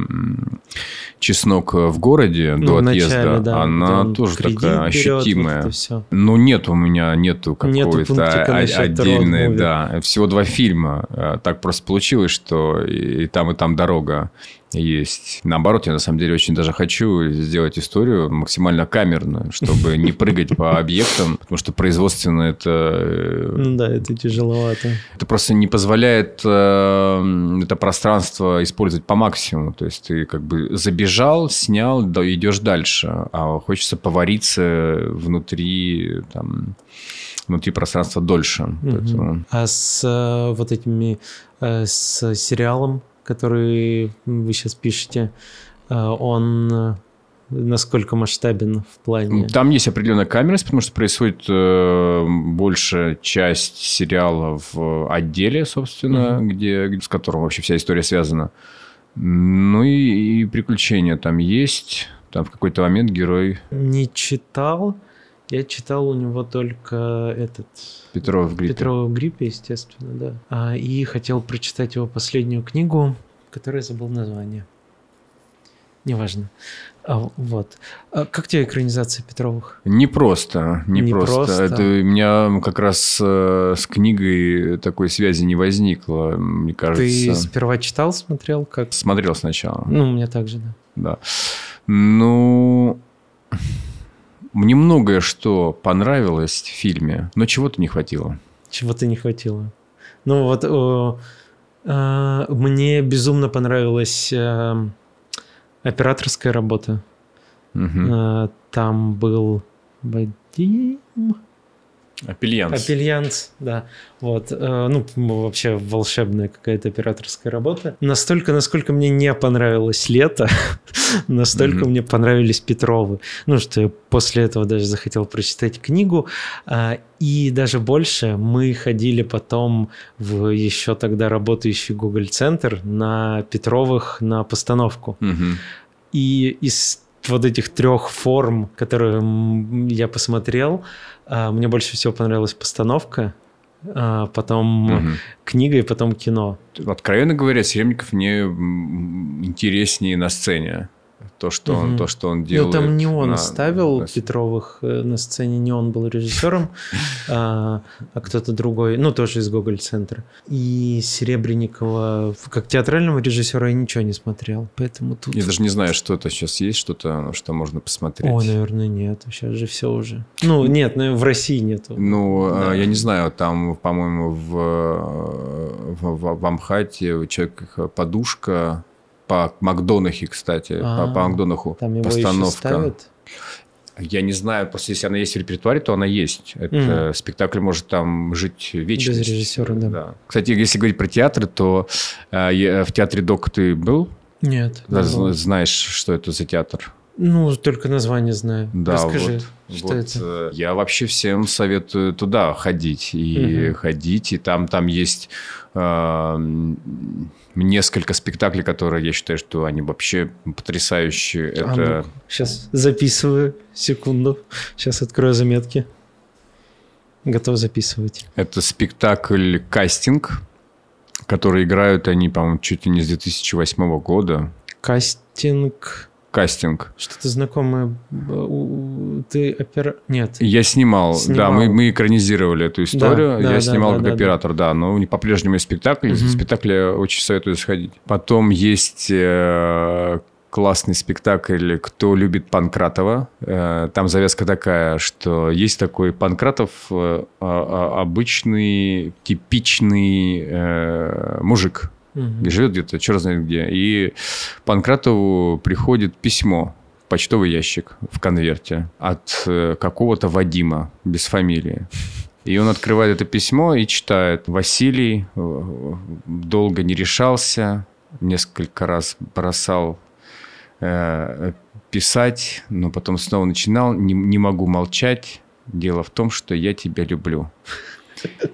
чеснок в городе ну, до отъезда, начале, да, она тоже такая ощутимая. Вот ну нет у меня нету какой-то отдельной, да, всего два фильма. Э, так просто получилось, что и там и там дорога есть. Наоборот, я на самом деле очень даже хочу сделать историю максимально камерную, чтобы не прыгать по объектам, потому что производственно это... Э, ну да, это тяжеловато. Это просто не позволяет э, это пространство использовать по максимуму. То есть ты как бы забежал, снял, идешь дальше. А хочется повариться внутри там, внутри пространства дольше. Угу. Поэтому... А с э, вот этими с сериалом который вы сейчас пишете, э, он э, насколько масштабен в плане? Там есть определенная камерность, потому что происходит э, большая часть сериала в отделе, собственно, угу. где, с которым вообще вся история связана. Ну и, и приключения там есть. Там в какой-то момент герой... Не читал. Я читал у него только этот... Петрова в гриппе. Петрова в гриппе, естественно, да. А, и хотел прочитать его последнюю книгу, которую я забыл название. Неважно. А, вот. А как тебе экранизация Петровых? Не просто, не, не просто. просто. Это у меня как раз э, с книгой такой связи не возникло, мне кажется. Ты сперва читал, смотрел, как? Смотрел сначала. Ну, у меня также, да. Да. Ну, мне многое что понравилось в фильме, но чего-то не хватило. Чего-то не хватило. Ну вот о, э, мне безумно понравилась э, операторская работа. Угу. Там был Вадим. Опельянц. Опельянц, да. Вот. Э, ну, вообще волшебная какая-то операторская работа. Настолько, насколько мне не понравилось лето, настолько mm-hmm. мне понравились Петровы. Ну, что я после этого даже захотел прочитать книгу. А, и даже больше мы ходили потом в еще тогда работающий Google Центр на Петровых на постановку. Mm-hmm. И из вот этих трех форм, которые я посмотрел, мне больше всего понравилась постановка, а, потом угу. книга и потом кино. Откровенно говоря, Серебренников мне интереснее на сцене то, что, угу. он, то, что он делает. Ну, там не он на, ставил на... Петровых э, на сцене, не он был режиссером, а, а кто-то другой, ну, тоже из Гоголь-центра. И Серебренникова, как театрального режиссера, я ничего не смотрел, поэтому тут... Я даже не знаю, что-то сейчас есть, что-то, что можно посмотреть. О, наверное, нет, сейчас же все уже. Ну, нет, ну, в России нету. Ну, а, да. я не знаю, там, по-моему, в, в, в, в Амхате человек подушка по Макдонахе, кстати, А-а-а. по, по Макдонаху Там постановка. Я не знаю, просто если она есть в репертуаре, то она есть. Это mm. спектакль может там жить вечно. Без режиссера, да. да. Кстати, если говорить про театры, то э, в театре Док ты был? Нет. Да, не знаешь, что это за театр? Ну, только название знаю. Да, Расскажи, вот, что вот, это? Я вообще всем советую туда ходить. И угу. ходить, и там, там есть э, несколько спектаклей, которые я считаю, что они вообще потрясающие. А, это... ну, сейчас записываю, секунду. Сейчас открою заметки. Готов записывать. Это спектакль «Кастинг», который играют они, по-моему, чуть ли не с 2008 года. «Кастинг» кастинг. Что-то знакомое. Ты опера... Нет. Я снимал, снимал. да, мы, мы экранизировали эту историю. Да, я да, снимал да, как да, оператор, да. да, но по-прежнему есть спектакль. Угу. Спектакль я очень советую сходить. Потом есть э, классный спектакль «Кто любит Панкратова». Э, там завязка такая, что есть такой Панкратов, э, а, а, обычный, типичный э, мужик Угу. Живет где-то, черт знает где. И Панкратову приходит письмо почтовый ящик в конверте от э, какого-то Вадима без фамилии. И он открывает это письмо и читает. Василий э, долго не решался, несколько раз бросал э, писать, но потом снова начинал. Не, не могу молчать. Дело в том, что я тебя люблю.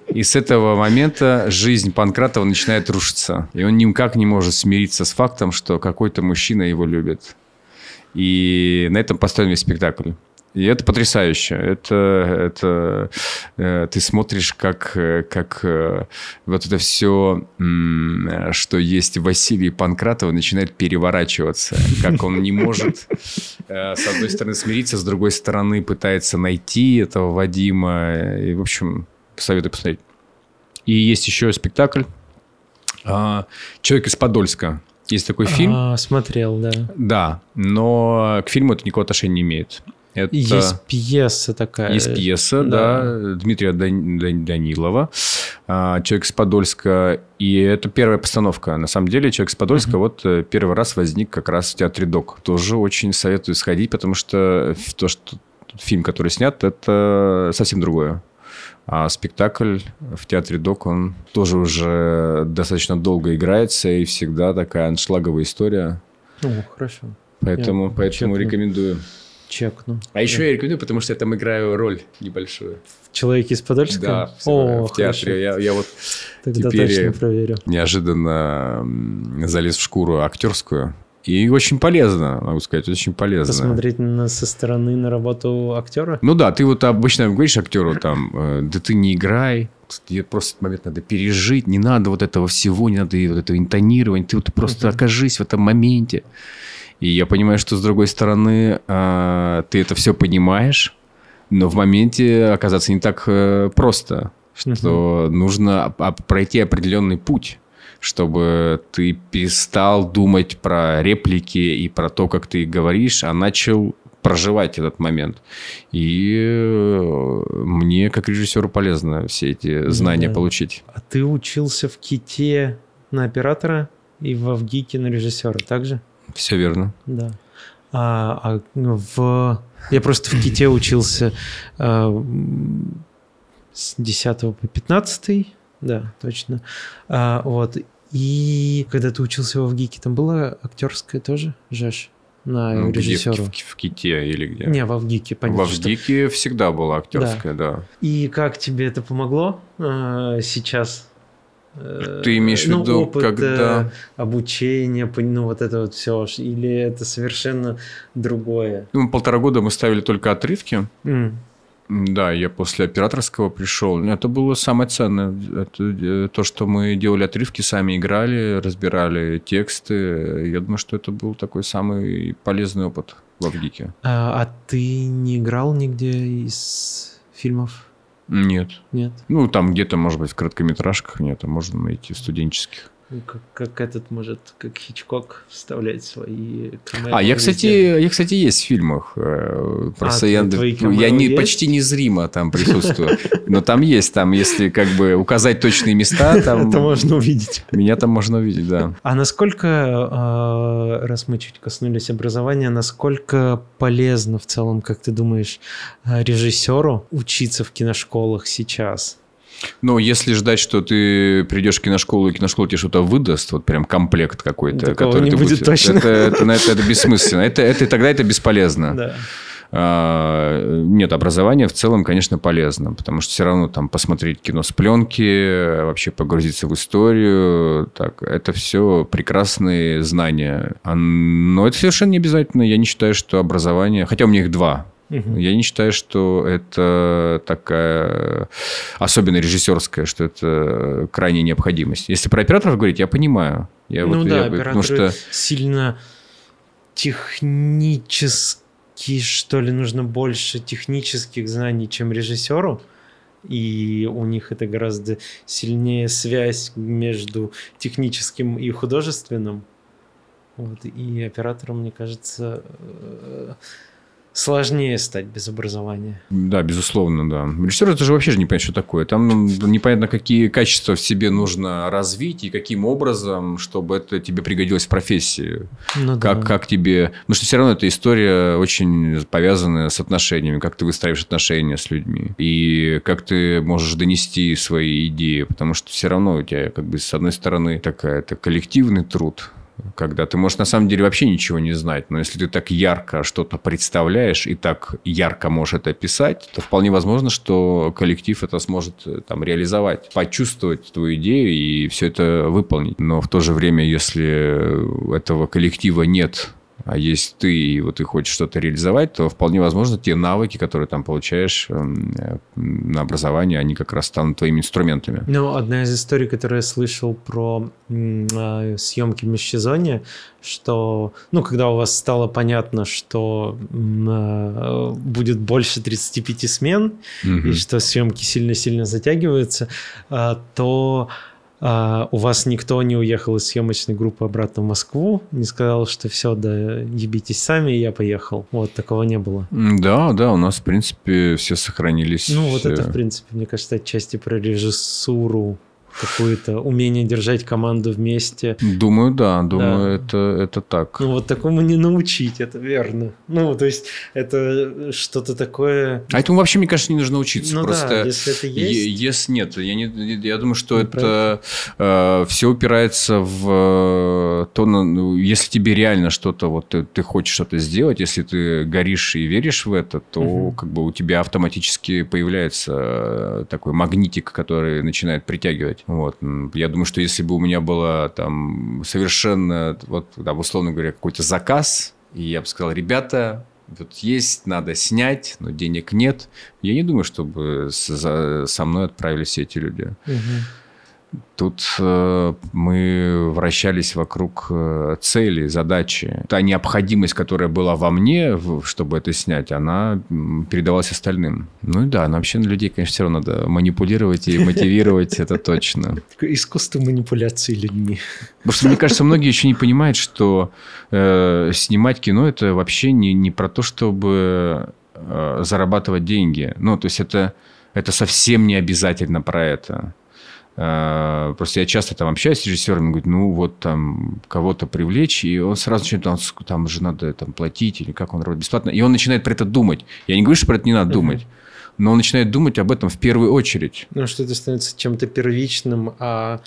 И с этого момента жизнь Панкратова начинает рушиться. И он никак не может смириться с фактом, что какой-то мужчина его любит. И на этом построен весь спектакль. И это потрясающе. Это, это э, ты смотришь, как, как э, вот это все, э, что есть в Василии Панкратова, начинает переворачиваться. Как он не может, э, с одной стороны, смириться, с другой стороны, пытается найти этого Вадима. И, в общем, советую посмотреть. И есть еще спектакль а, «Человек из Подольска». Есть такой фильм. А, смотрел, да. Да, но к фильму это никакого отношения не имеет. Это... Есть пьеса такая. Есть пьеса, да, да Дмитрия Данилова, а, «Человек из Подольска». И это первая постановка. На самом деле «Человек из Подольска» uh вот э, первый раз возник как раз в Театре Док. Тоже очень советую сходить, потому что то, что фильм, который снят, это совсем другое. А спектакль в театре Док, он тоже уже достаточно долго играется, и всегда такая аншлаговая история. О, хорошо. Поэтому, я поэтому рекомендую. Чекну. А еще я рекомендую, потому что я там играю роль небольшую. В «Человеке из Подольска»? Да, в, О, в театре. Я, я вот Тогда теперь точно проверю. неожиданно залез в шкуру актерскую. И очень полезно, могу сказать, очень полезно. Посмотреть на, со стороны на работу актера? Ну да, ты вот обычно говоришь актеру там, э, да ты не играй, тебе просто этот момент надо пережить, не надо вот этого всего, не надо вот этого интонирования, ты вот просто uh-huh. окажись в этом моменте. И я понимаю, что с другой стороны, э, ты это все понимаешь, но в моменте оказаться не так э, просто, что uh-huh. нужно пройти определенный путь чтобы ты перестал думать про реплики и про то, как ты говоришь, а начал проживать этот момент. И э, мне, как режиссеру, полезно все эти знания да. получить. А ты учился в КИТе на оператора и в Авгике на режиссера, также? Все верно. Да. А, а в... Я просто в КИТе учился а, с 10 по 15 да, точно. А, вот. И когда ты учился в ГИКе, там была актерская тоже, Жеш? На ну, режиссера. В, в, в Ките или где? Не, во ВГИКе, понятно. Во ВГИКе всегда была актерская, да. да. И как тебе это помогло э, сейчас? э, Ты имеешь в ну, виду, опыт, когда- э, обучение, ну вот это вот все, или это совершенно другое? Ну, полтора года мы ставили только отрывки. М. Да, я после операторского пришел. Это было самое ценное. Это э, то, что мы делали отрывки, сами играли, разбирали тексты. Я думаю, что это был такой самый полезный опыт в Авгике. А, а ты не играл нигде из фильмов? Нет. Нет? Ну, там где-то, может быть, в короткометражках нет, а можно найти студенческих. Ну, Как, как этот может, как Хичкок вставлять свои камеры А, я, везде. кстати, я, кстати, есть в фильмах. э, Просто А, я, ну, я камео не, есть? почти незримо там присутствую. Но там есть, там, если как бы указать точные места, там Это можно увидеть. меня там можно увидеть, да. А насколько, э, раз мы чуть коснулись образования, насколько полезно в целом, как ты думаешь, э, режиссеру учиться в киношколах сейчас? Но если ждать, что ты придешь в киношколу, и киношкола тебе что-то выдаст, вот прям комплект какой-то, Такого который не ты будет будешь- точно. Это, это, это, это бессмысленно. Это, это, тогда это бесполезно. Да. А, Нет, образование в целом, конечно, полезно, потому что все равно там посмотреть кино с пленки, вообще погрузиться в историю, так, это все прекрасные знания. А, Но это совершенно не обязательно. Я не считаю, что образование... Хотя у меня их два. Мгм. Я не считаю, что это такая, особенно режиссерская, что это крайняя необходимость. Если про операторов говорить, я понимаю. Я ну вот- да, я- операторы потому что сильно технически, что ли, нужно больше технических знаний, чем режиссеру. И у них это гораздо сильнее связь между техническим и художественным. Вот, и оператором, мне кажется, э, сложнее стать без образования. Да, безусловно, да. Режиссер это же вообще же не понять, что такое. Там ну, непонятно, какие качества в себе нужно развить и каким образом, чтобы это тебе пригодилось в профессии. Ну Как, да. как тебе... Потому что все равно эта история очень повязана с отношениями, как ты выстраиваешь отношения с людьми. И как ты можешь донести свои идеи. Потому что все равно у тебя, как бы, с одной стороны, такая, это коллективный труд, когда ты можешь на самом деле вообще ничего не знать, но если ты так ярко что-то представляешь и так ярко можешь это описать, то вполне возможно, что коллектив это сможет э, там реализовать, почувствовать твою идею и все это выполнить. Но в то же время, если этого коллектива нет, а есть ты, и вот ты хочешь что-то реализовать, то вполне возможно, те навыки, которые там получаешь эм, э, на образовании, они как раз станут твоими инструментами. Ну, одна из историй, которую я слышал про а, съемки в межсезонье, что, ну, когда у вас стало понятно, что а, будет больше 35 смен, Мгм. и что съемки сильно-сильно затягиваются, а, то а, у вас никто не уехал из съемочной группы обратно в Москву, не сказал, что все, да, ебитесь сами, и я поехал. Вот, такого не было. Да, да, у нас, в принципе, все сохранились. Ну, вот это, в принципе, мне кажется, отчасти про режиссуру, какое-то умение держать команду вместе. Думаю, да, думаю, Да. Это, это так. Ну, вот такому не научить, это верно. Ну, то есть, это что-то такое... А этому вообще, мне кажется, не нужно учиться. Ну Просто да, если это есть... Если нет, я, не, я думаю, что Ну, это все упирается в э, то, на- ну, если тебе реально что-то, вот ты, ты хочешь что-то сделать, если ты горишь и веришь в это, то Мгм. как бы у тебя автоматически появляется э, такой магнитик, который начинает притягивать. Вот. М, Я думаю, что если бы у меня было там совершенно, вот, там, условно говоря, какой-то заказ, и я бы сказал, ребята, вот есть, надо снять, но денег нет. Я не думаю, чтобы с- за- со мной отправились все эти люди. Мгм. Тут э, мы вращались вокруг э, цели, задачи. Та необходимость, которая была во мне, в- чтобы это снять, она передавалась остальным. Ну и да, но вообще на людей, конечно, все равно надо манипулировать и мотивировать, это точно. Искусство манипуляции людьми. Потому что, мне кажется, многие еще не понимают, что э, снимать кино это вообще не, не про то, чтобы э, зарабатывать деньги. Ну, то есть это, это совсем не обязательно про это. Э, Просто я часто там общаюсь с режиссерами, говорю, ну вот там кого-то привлечь, и он сразу начинает, там, там же надо там, платить, или как он работает бесплатно. И он начинает про это думать. Я не говорю, что про это не надо думать, но он начинает думать об этом в первую очередь. Ну, что это становится чем-то первичным, а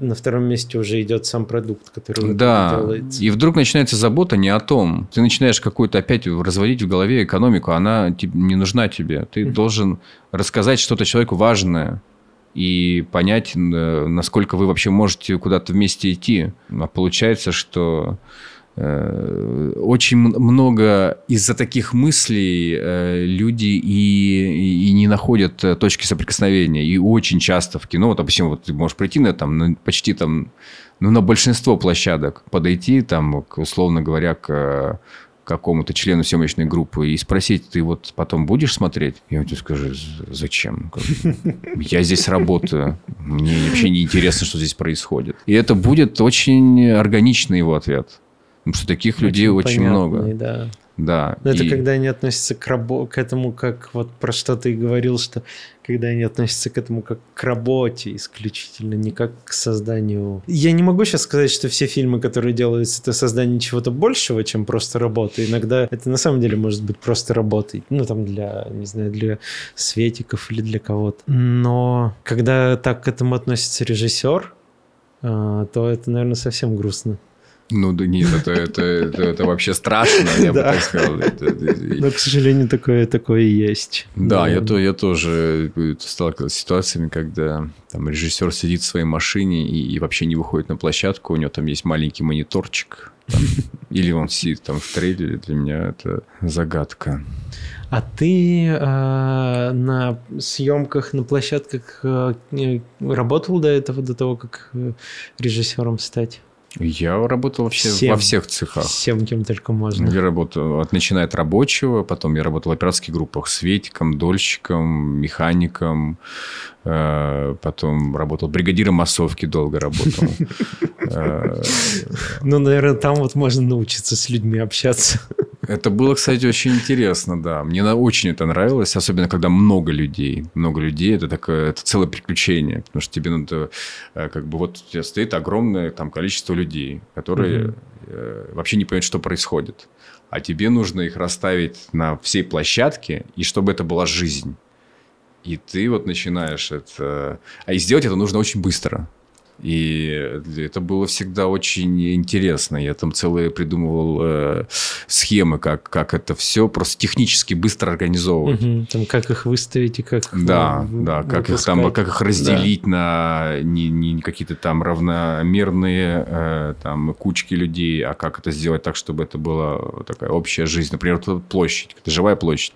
на втором месте уже идет сам продукт, который Да, делается. и вдруг начинается забота не о том. Ты начинаешь какую-то опять разводить в голове экономику, она не нужна тебе. Ты должен рассказать что-то человеку важное. И понять, насколько вы вообще можете куда-то вместе идти. А получается, что Э, очень много из-за таких мыслей э, люди и, и не находят э, точки соприкосновения. И очень часто в кино, вот, допустим, вот ты можешь прийти на, там, почти там, ну, на большинство площадок, подойти, там, условно говоря, к какому-то члену съемочной группы и спросить, ты вот потом будешь смотреть? И он тебе скажет, зачем? Я здесь работаю. Мне вообще не интересно, что здесь происходит. И это будет очень органичный его ответ. Потому что таких людей очень, много. Да. Да. Но это когда они относятся к, рабо... к этому, как вот про что ты говорил, что когда они относятся к этому как к работе исключительно, не как к созданию. Я не могу сейчас сказать, что все фильмы, которые делаются, это создание чего-то большего, чем просто работа. Иногда это на самом деле может быть просто работой. Ну, там для, не знаю, для светиков или для кого-то. Но когда так к этому относится режиссер, а, то это, наверное, совсем грустно. Ну да нет, это, это, это, это вообще страшно, я бы так сказал. Но, к сожалению, такое, такое есть. Да, я, то, я тоже сталкивался с ситуациями, когда там режиссер сидит в своей машине и, и вообще не выходит на площадку, у него там есть маленький мониторчик, там, или он сидит там в трейлере, для меня это загадка. А ты э, на съемках, на площадках э, работал до этого, до того, как э, режиссером стать? Я работал вообще всем, во всех цехах. Всем, кем только можно. Я работал, от, начиная от рабочего, потом я работал в операторских группах светиком, дольщиком, механиком, э, потом работал бригадиром массовки, долго работал. Э, ну, наверное, там вот можно научиться с людьми общаться. Это было, кстати, очень интересно, да. Мне очень это нравилось, особенно когда много людей. Много людей это такое, это целое приключение, потому что тебе надо, э, как бы вот у тебя стоит огромное там количество людей, которые угу. вообще не понимают, что происходит, а тебе нужно их расставить на всей площадке и чтобы это была жизнь. И ты вот начинаешь это, а и сделать это нужно очень быстро. И это было всегда очень интересно. Я там целые придумывал э, схемы, как, как это все просто технически быстро организовывать. Угу, там как их выставить и как Да, в, да, как их, там, как их разделить да. на не, не какие-то там равномерные э, там, кучки людей, а как это сделать так, чтобы это была такая общая жизнь. Например, площадь, это живая площадь.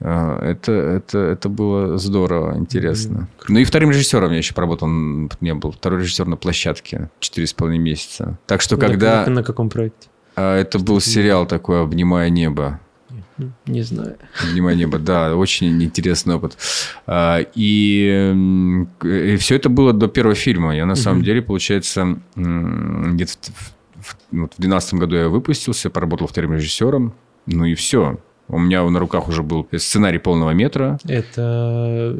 А, это, это, это было здорово, интересно. Mm-hmm. Ну и вторым режиссером я еще поработал, не был. Второй режиссер на площадке. Четыре с половиной месяца. Так что когда... На, на каком проекте? А, это был сериал такой «Обнимая небо». Не знаю. «Обнимая небо», да, очень интересный опыт. А, и, и все это было до первого фильма. Я на самом деле, получается, где-то в 2012 году я выпустился, поработал вторым режиссером. Ну и все. У меня на руках уже был сценарий полного метра. Это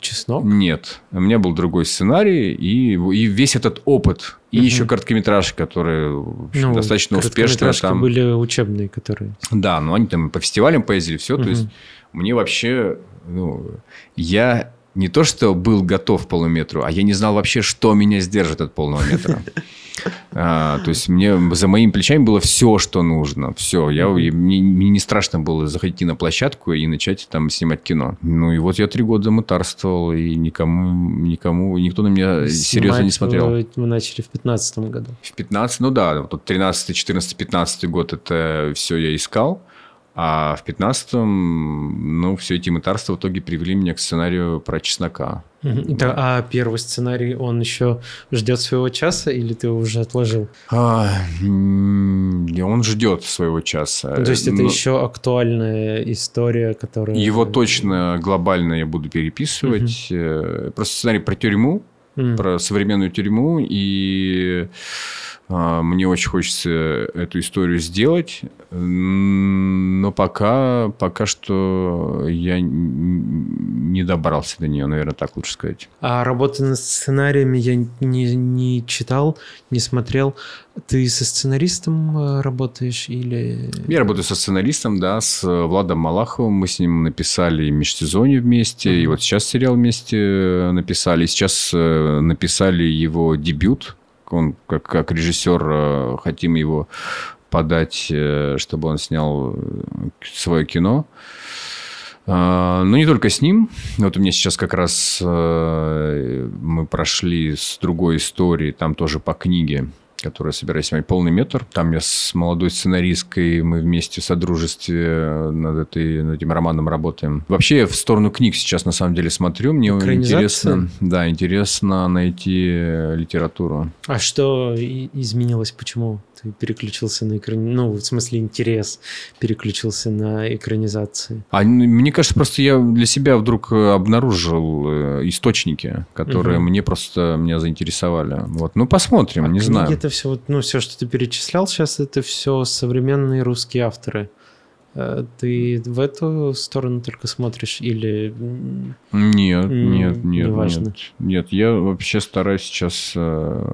чеснок? Нет. У меня был другой сценарий, и, и весь этот опыт. И угу. еще короткометражки, которые общем, ну, достаточно успешные. Там были учебные, которые. Да, но они там по фестивалям поездили, все. Угу. То есть мне вообще. Ну, я не то, что был готов к полуметру, а я не знал вообще, что меня сдержит от полного метра. А, то есть мне за моими плечами было все, что нужно. Все. Я, мне, мне не страшно было заходить на площадку и начать там снимать кино. Ну и вот я три года мутарствовал, и никому, никому, никто на меня Снимать серьезно не смотрел. Мы начали в 15 году. В 15, ну да, вот 13, 14, 15 год это все я искал. А в 15-м, ну, все эти мытарства в итоге привели меня к сценарию про чеснока. Да, а первый сценарий, он еще ждет своего часа или ты его уже отложил? А, он ждет своего часа. То есть это Но... еще актуальная история, которая... Его точно глобально я буду переписывать. Угу. Просто сценарий про тюрьму, угу. про современную тюрьму и мне очень хочется эту историю сделать, но пока, пока что я не добрался до нее, наверное, так лучше сказать. А работы над сценариями я не, не читал, не смотрел. Ты со сценаристом э, работаешь или... Я работаю со сценаристом, да, с Владом Малаховым. Мы с ним написали межсезонье вместе, mm-hmm. и вот сейчас сериал вместе написали. Сейчас э, написали его дебют он как, как режиссер, э, хотим его подать, э, чтобы он снял э, свое кино. А, ну, не только с ним. Вот у меня сейчас как раз мы прошли с другой историей, там тоже по книге которая собираюсь снимать полный метр. Там я с молодой сценаристкой, мы вместе в содружестве над, этой, над этим романом работаем. Вообще я в сторону книг сейчас на самом деле смотрю. Мне интересно, да, интересно найти литературу. А что изменилось? Почему ты переключился на экран? Ну, в смысле, интерес переключился на экранизации. А мне кажется, просто я для себя вдруг обнаружил э, источники, которые угу. мне просто меня заинтересовали. Вот, ну посмотрим, а не знаю. Это все, вот, ну, все, что ты перечислял сейчас, это все современные русские авторы. Э, ты в эту сторону только смотришь или... Нет, нет, нет, нет. Нет, я вообще стараюсь сейчас э,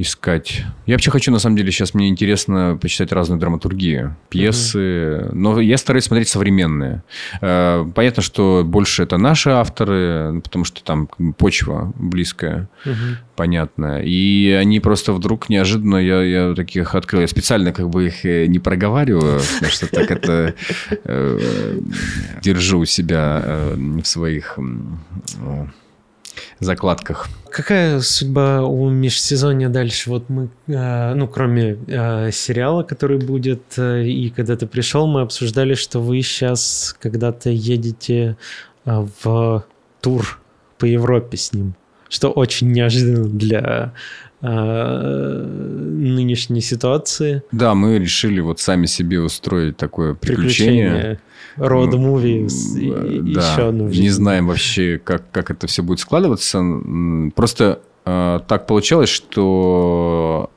искать. Я вообще хочу, на самом деле, сейчас мне интересно почитать разную драматургию, пьесы, uh-huh. но я стараюсь смотреть современные. Э, понятно, что больше это наши авторы, потому что там почва близкая, uh-huh. понятная. И они просто вдруг неожиданно, я, я таких открыл, я специально как бы их э, не проговариваю, потому что так это э, держу у себя в своих закладках. Какая судьба у межсезонья дальше? Вот мы, э, ну, кроме э, сериала, который будет, э, и когда ты пришел, мы обсуждали, что вы сейчас когда-то едете в тур по Европе с ним, что очень неожиданно для нынешней ситуации. Да, мы решили вот сами себе устроить такое приключение. приключение роад муви да, еще одну Не знаем вообще, как, как это все будет складываться. Просто э, так получалось, что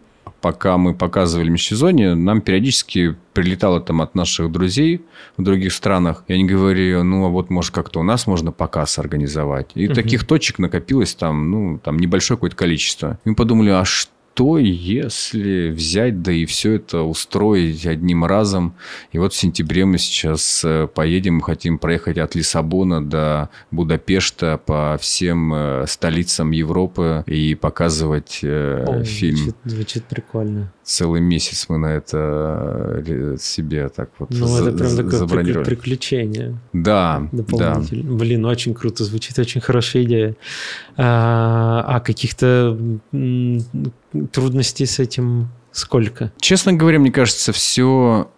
пока мы показывали межсезонье, нам периодически прилетало там от наших друзей в других странах, и они говорили, ну, а вот, может, как-то у нас можно показ организовать. И угу. таких точек накопилось там, ну, там небольшое какое-то количество. И мы подумали, а что что если взять, да и все это устроить одним разом? И вот в сентябре мы сейчас э, поедем, хотим проехать от Лиссабона до Будапешта по всем э, столицам Европы и показывать э, О, фильм. Звучит, звучит прикольно. Целый месяц мы на это себе так вот Ну, за, это прям такое забронировали. приключение. Да, да. Блин, очень круто звучит, очень хорошая идея. А, а каких-то трудностей с этим сколько? Честно говоря, мне кажется, все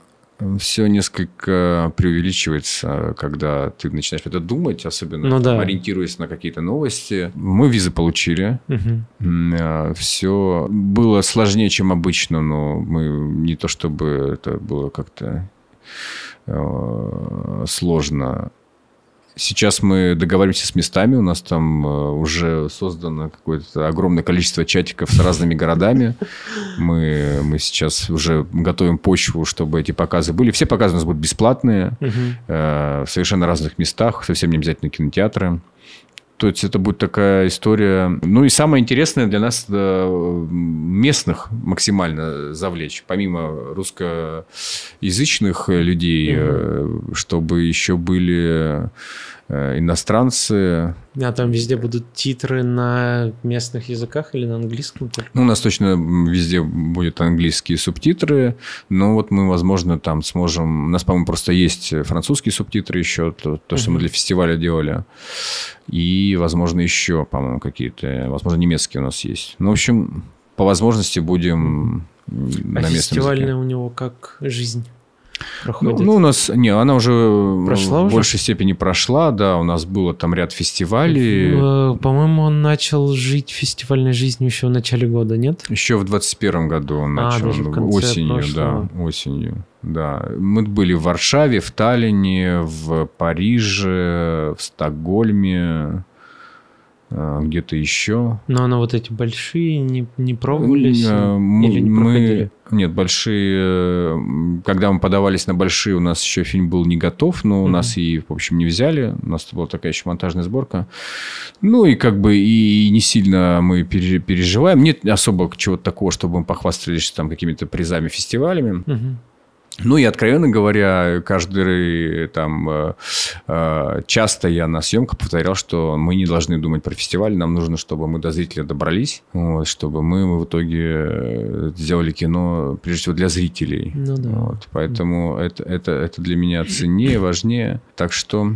все несколько преувеличивается, когда ты начинаешь это думать, особенно ну, да. ориентируясь на какие-то новости. Мы визы получили. Угу. Все было сложнее, чем обычно, но мы не то чтобы это было как-то э, сложно Сейчас мы договариваемся с местами, у нас там э, уже создано какое-то огромное количество чатиков с разными городами. Мы, мы сейчас уже готовим почву, чтобы эти показы были. Все показы у нас будут бесплатные, э, в совершенно разных местах, совсем не обязательно кинотеатры. То есть это будет такая история. Ну и самое интересное для нас местных максимально завлечь, помимо русскоязычных людей, угу. чтобы еще были Э, иностранцы. А там везде будут титры на местных языках или на английском? Только? Ну, у нас точно везде будут английские субтитры, но вот мы, возможно, там сможем... У нас, по-моему, просто есть французские субтитры еще, то, то что uh-huh. мы для фестиваля делали. И, возможно, еще, по-моему, какие-то... Возможно, немецкие у нас есть. Ну, в общем, по возможности будем а на местном фестивальная языке. у него как жизнь? Проходит? Ну, ну, у нас, не, она уже прошла в уже? большей степени прошла, да, у нас было там ряд фестивалей. Э, по-моему, он начал жить фестивальной жизнью еще в начале года, нет? Еще в 21 году он а, начал, осенью, прошлого. да, осенью. Да, мы были в Варшаве, в Таллине, в Париже, в Стокгольме, где-то еще. Но она вот эти большие не, не пробовались мы, или не мы, Нет, большие... Когда мы подавались на большие, у нас еще фильм был не готов, но у mm-hmm. нас и, в общем, не взяли. У нас была такая еще монтажная сборка. Ну, и как бы и не сильно мы переживаем. Нет особо чего-то такого, чтобы мы похвастались там какими-то призами, фестивалями. Mm-hmm. Ну и, откровенно говоря, каждый там э, э, часто я на съемках повторял, что мы не должны думать про фестиваль, нам нужно, чтобы мы до зрителя добрались, вот, чтобы мы в итоге э, сделали кино, прежде всего, для зрителей. Ну да. Вот, поэтому это, это, это для меня ценнее, важнее. Так что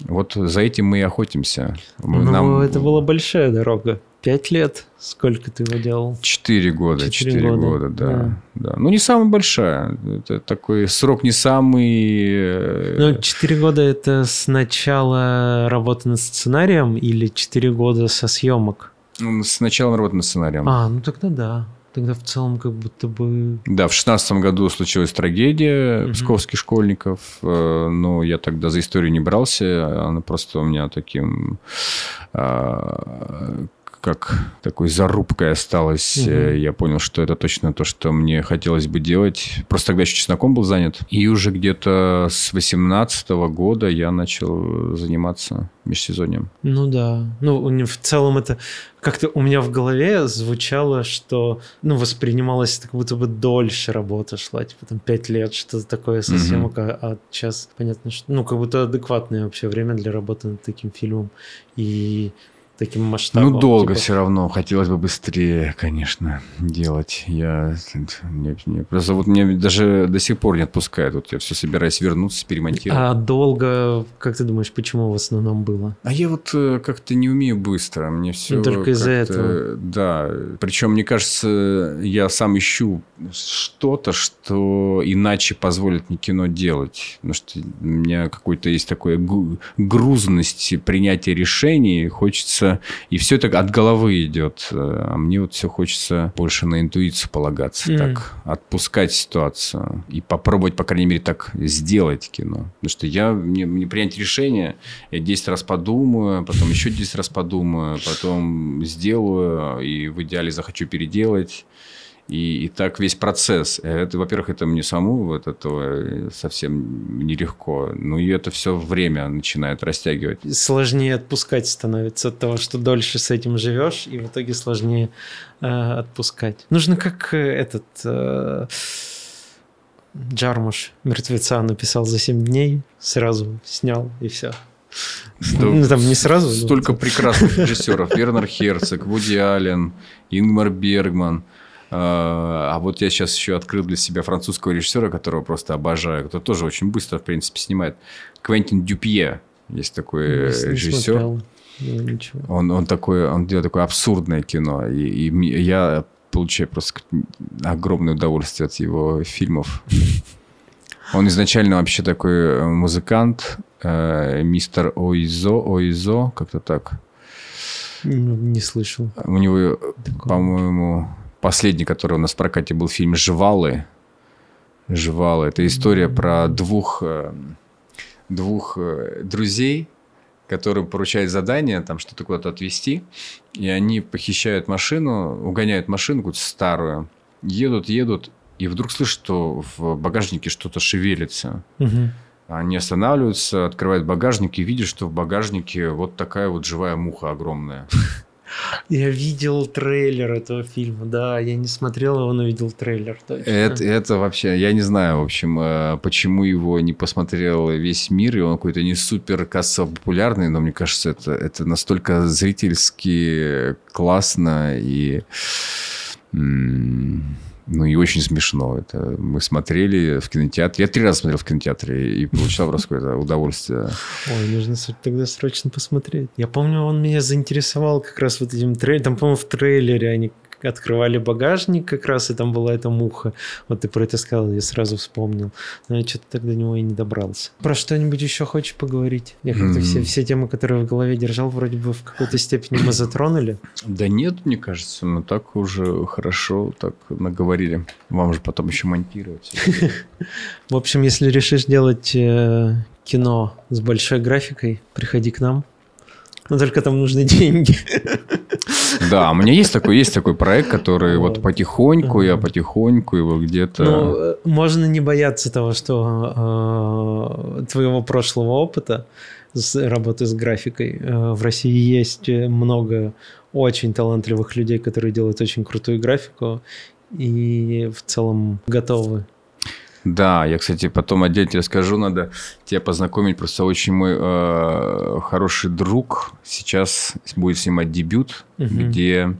вот за этим мы и охотимся. Ну, Нам... это была большая дорога. Пять лет? Сколько ты его делал? Четыре года. Четыре года, года да, да. да. Ну, не самая большая. Это такой срок не самый... Э, ну, четыре года – это с начала работы над сценарием или четыре года со съемок? С начала работы над сценарием. А, ну тогда да. Тогда в целом как будто бы... Да, в шестнадцатом году случилась трагедия угу. псковских школьников, э, но я тогда за историю не брался, она просто у меня таким а, как такой зарубкой осталось. Угу. Я понял, что это точно то, что мне хотелось бы делать. Просто тогда еще чесноком был занят. И уже где-то с 18 года я начал заниматься межсезоньем. Ну да. Ну, в целом это как-то у меня в голове звучало, что ну, воспринималось как будто бы дольше работа шла, типа там пять лет, что-то такое со съемок, mm а сейчас понятно, что ну, как будто адекватное вообще время для работы над таким фильмом. И таким масштабом. Ну, долго типа... все равно. Хотелось бы быстрее, конечно, делать. Я... Мне, мне... Просто вот мне даже до сих пор не отпускает. Вот я все собираюсь вернуться, перемонтировать. А долго, как ты думаешь, почему в основном было? А я вот э, как-то не умею быстро. Мне все ну, Только из-за этого. Да. Причем, мне кажется, я сам ищу что-то, что иначе позволит мне кино делать. Потому что у меня какой-то есть такой грузность принятия решений. Хочется хочется, и все это от головы идет. А мне вот все хочется больше на интуицию полагаться, mm. так отпускать ситуацию и попробовать, по крайней мере, так сделать кино. Потому что я, мне, мне принять решение, я 10 раз подумаю, потом еще 10 раз подумаю, потом сделаю, и в идеале захочу переделать. И, и так весь процесс. Это, во-первых, это мне саму вот этого совсем нелегко. Ну и это все время начинает растягивать. Сложнее отпускать становится от того, что дольше с этим живешь, и в итоге сложнее э, отпускать. Нужно как э, этот... Э, Джармуш мертвеца написал за 7 дней, сразу снял и все. Столько, ну, там не сразу. Столько но... прекрасных режиссеров. Вернер Херцог, Вуди Аллен, Ингмар Бергман – а, а вот я сейчас еще открыл для себя французского режиссера, которого просто обожаю, который тоже очень быстро, в принципе, снимает. Квентин Дюпье. Есть такой не режиссер. Он, он, такой, он делает такое абсурдное кино. И, и я получаю просто огромное удовольствие от его фильмов. Он изначально вообще такой э, музыкант, э, мистер Оизо, Оизо, как-то так. Не слышал. У него, по-моему, Последний, который у нас в прокате был фильм «Жвалы». «Жвалы» – это история про двух, э, двух э, друзей, которым поручают задание, там что-то куда-то отвезти, и они похищают машину, угоняют машину какую-то старую, едут, едут, и вдруг слышат, что в багажнике что-то шевелится. Угу. Они останавливаются, открывают багажник и видят, что в багажнике вот такая вот живая муха огромная. Я видел трейлер этого фильма, да, я не смотрел его, но видел трейлер. Точно. Это, это вообще, я не знаю, в общем, э, почему его не посмотрел весь мир, и он какой-то не супер кассово популярный, но мне кажется, это, это настолько зрительски классно и ну и очень смешно. Это мы смотрели в кинотеатре. Я три раза смотрел в кинотеатре и получал просто какое-то удовольствие. Ой, нужно тогда срочно посмотреть. Я помню, он меня заинтересовал как раз вот этим трейлером. Там, по-моему, в трейлере они открывали багажник как раз, и там была эта муха. Вот ты про это сказал, я сразу вспомнил. Но я что-то так до него и не добрался. Про что-нибудь еще хочешь поговорить? Я как-то mm-hmm. все, все темы, которые в голове держал, вроде бы в какой-то степени мы затронули. Да нет, мне кажется, мы так уже хорошо так наговорили. Вам же потом еще монтировать. В общем, если решишь делать э, кино с большой графикой, приходи к нам. Но только там нужны деньги. Да, у меня есть такой, есть такой проект, который вот, потихоньку, я потихоньку его где-то... Ну, э, можно не бояться того, что э, твоего прошлого опыта с работы с графикой. Э, в России есть много очень талантливых людей, которые делают очень крутую графику и в целом готовы Да, я, кстати, потом отдельно тебе расскажу, надо тебя познакомить. Просто очень мой э, хороший друг сейчас будет снимать дебют, угу. где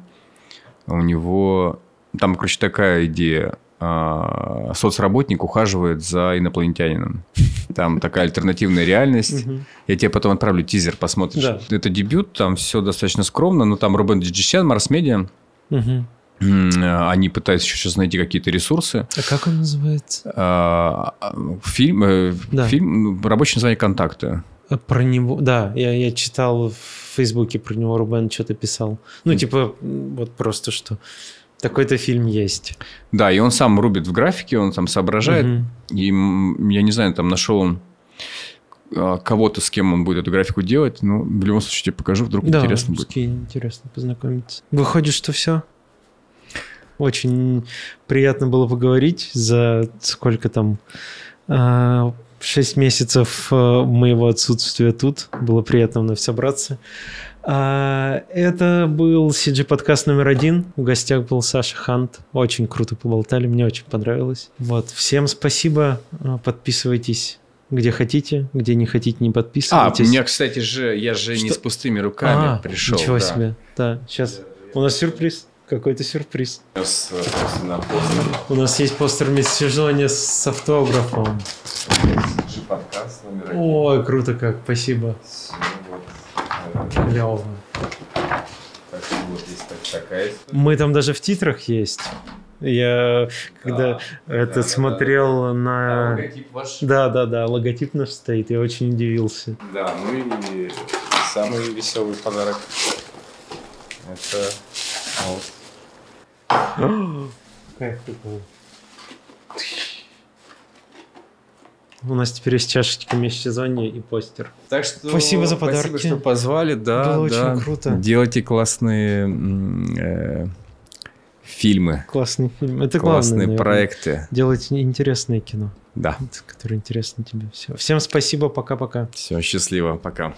у него... Там, короче, такая идея. Э, соцработник ухаживает за инопланетянином. Там такая альтернативная реальность. Я тебе потом отправлю тизер, посмотришь. Это дебют, там все достаточно скромно, но там Рубен Диджисян, Марс Медиа. Они пытаются еще сейчас найти какие-то ресурсы. А как он называется? А, фильм, э, да. фильм, ну, рабочее название «Контакты». Про него, да, я, я читал в Фейсбуке про него, Рубен что-то писал. Ну, типа, вот просто что такой-то фильм есть. Да, и он сам рубит в графике, он там соображает. Угу. И я не знаю, там нашел он а, кого-то, с кем он будет эту графику делать. Ну, в любом случае, тебе покажу, вдруг да, интересно будет. Да, интересно познакомиться. Выходит, что все? Очень приятно было поговорить за сколько там... А, шесть месяцев а, моего отсутствия тут. Было приятно вновь собраться. Это был CG подкаст номер один. В гостях был Саша Хант. Очень круто поболтали, мне очень понравилось. Вот. Всем спасибо. Подписывайтесь где хотите, где не хотите, не подписывайтесь. А, у меня, кстати же, я же Что? не с пустыми руками а, пришел. Ничего да. себе. Да, сейчас. У нас сюрприз. Какой-то сюрприз. У нас, У нас есть постер межсезонья с автографом. Ой, круто как, спасибо. Клево. Мы там даже в титрах есть. Я когда да, этот да, смотрел да, на... А логотип ваш? Да, да, да, логотип наш стоит, я очень удивился. Да, ну и самый веселый подарок. Это вот. У нас теперь есть чашечка межсезонья и постер. Так что спасибо за подарки. Спасибо, что позвали, да. Было да. очень круто. Делайте классные э, фильмы. Классные фильмы. Это классные главное, проекты. Делать интересное кино. Да. Которое интересно тебе. Все. Всем спасибо. Пока-пока. Все, счастливо. Пока.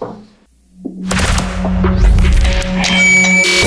thank you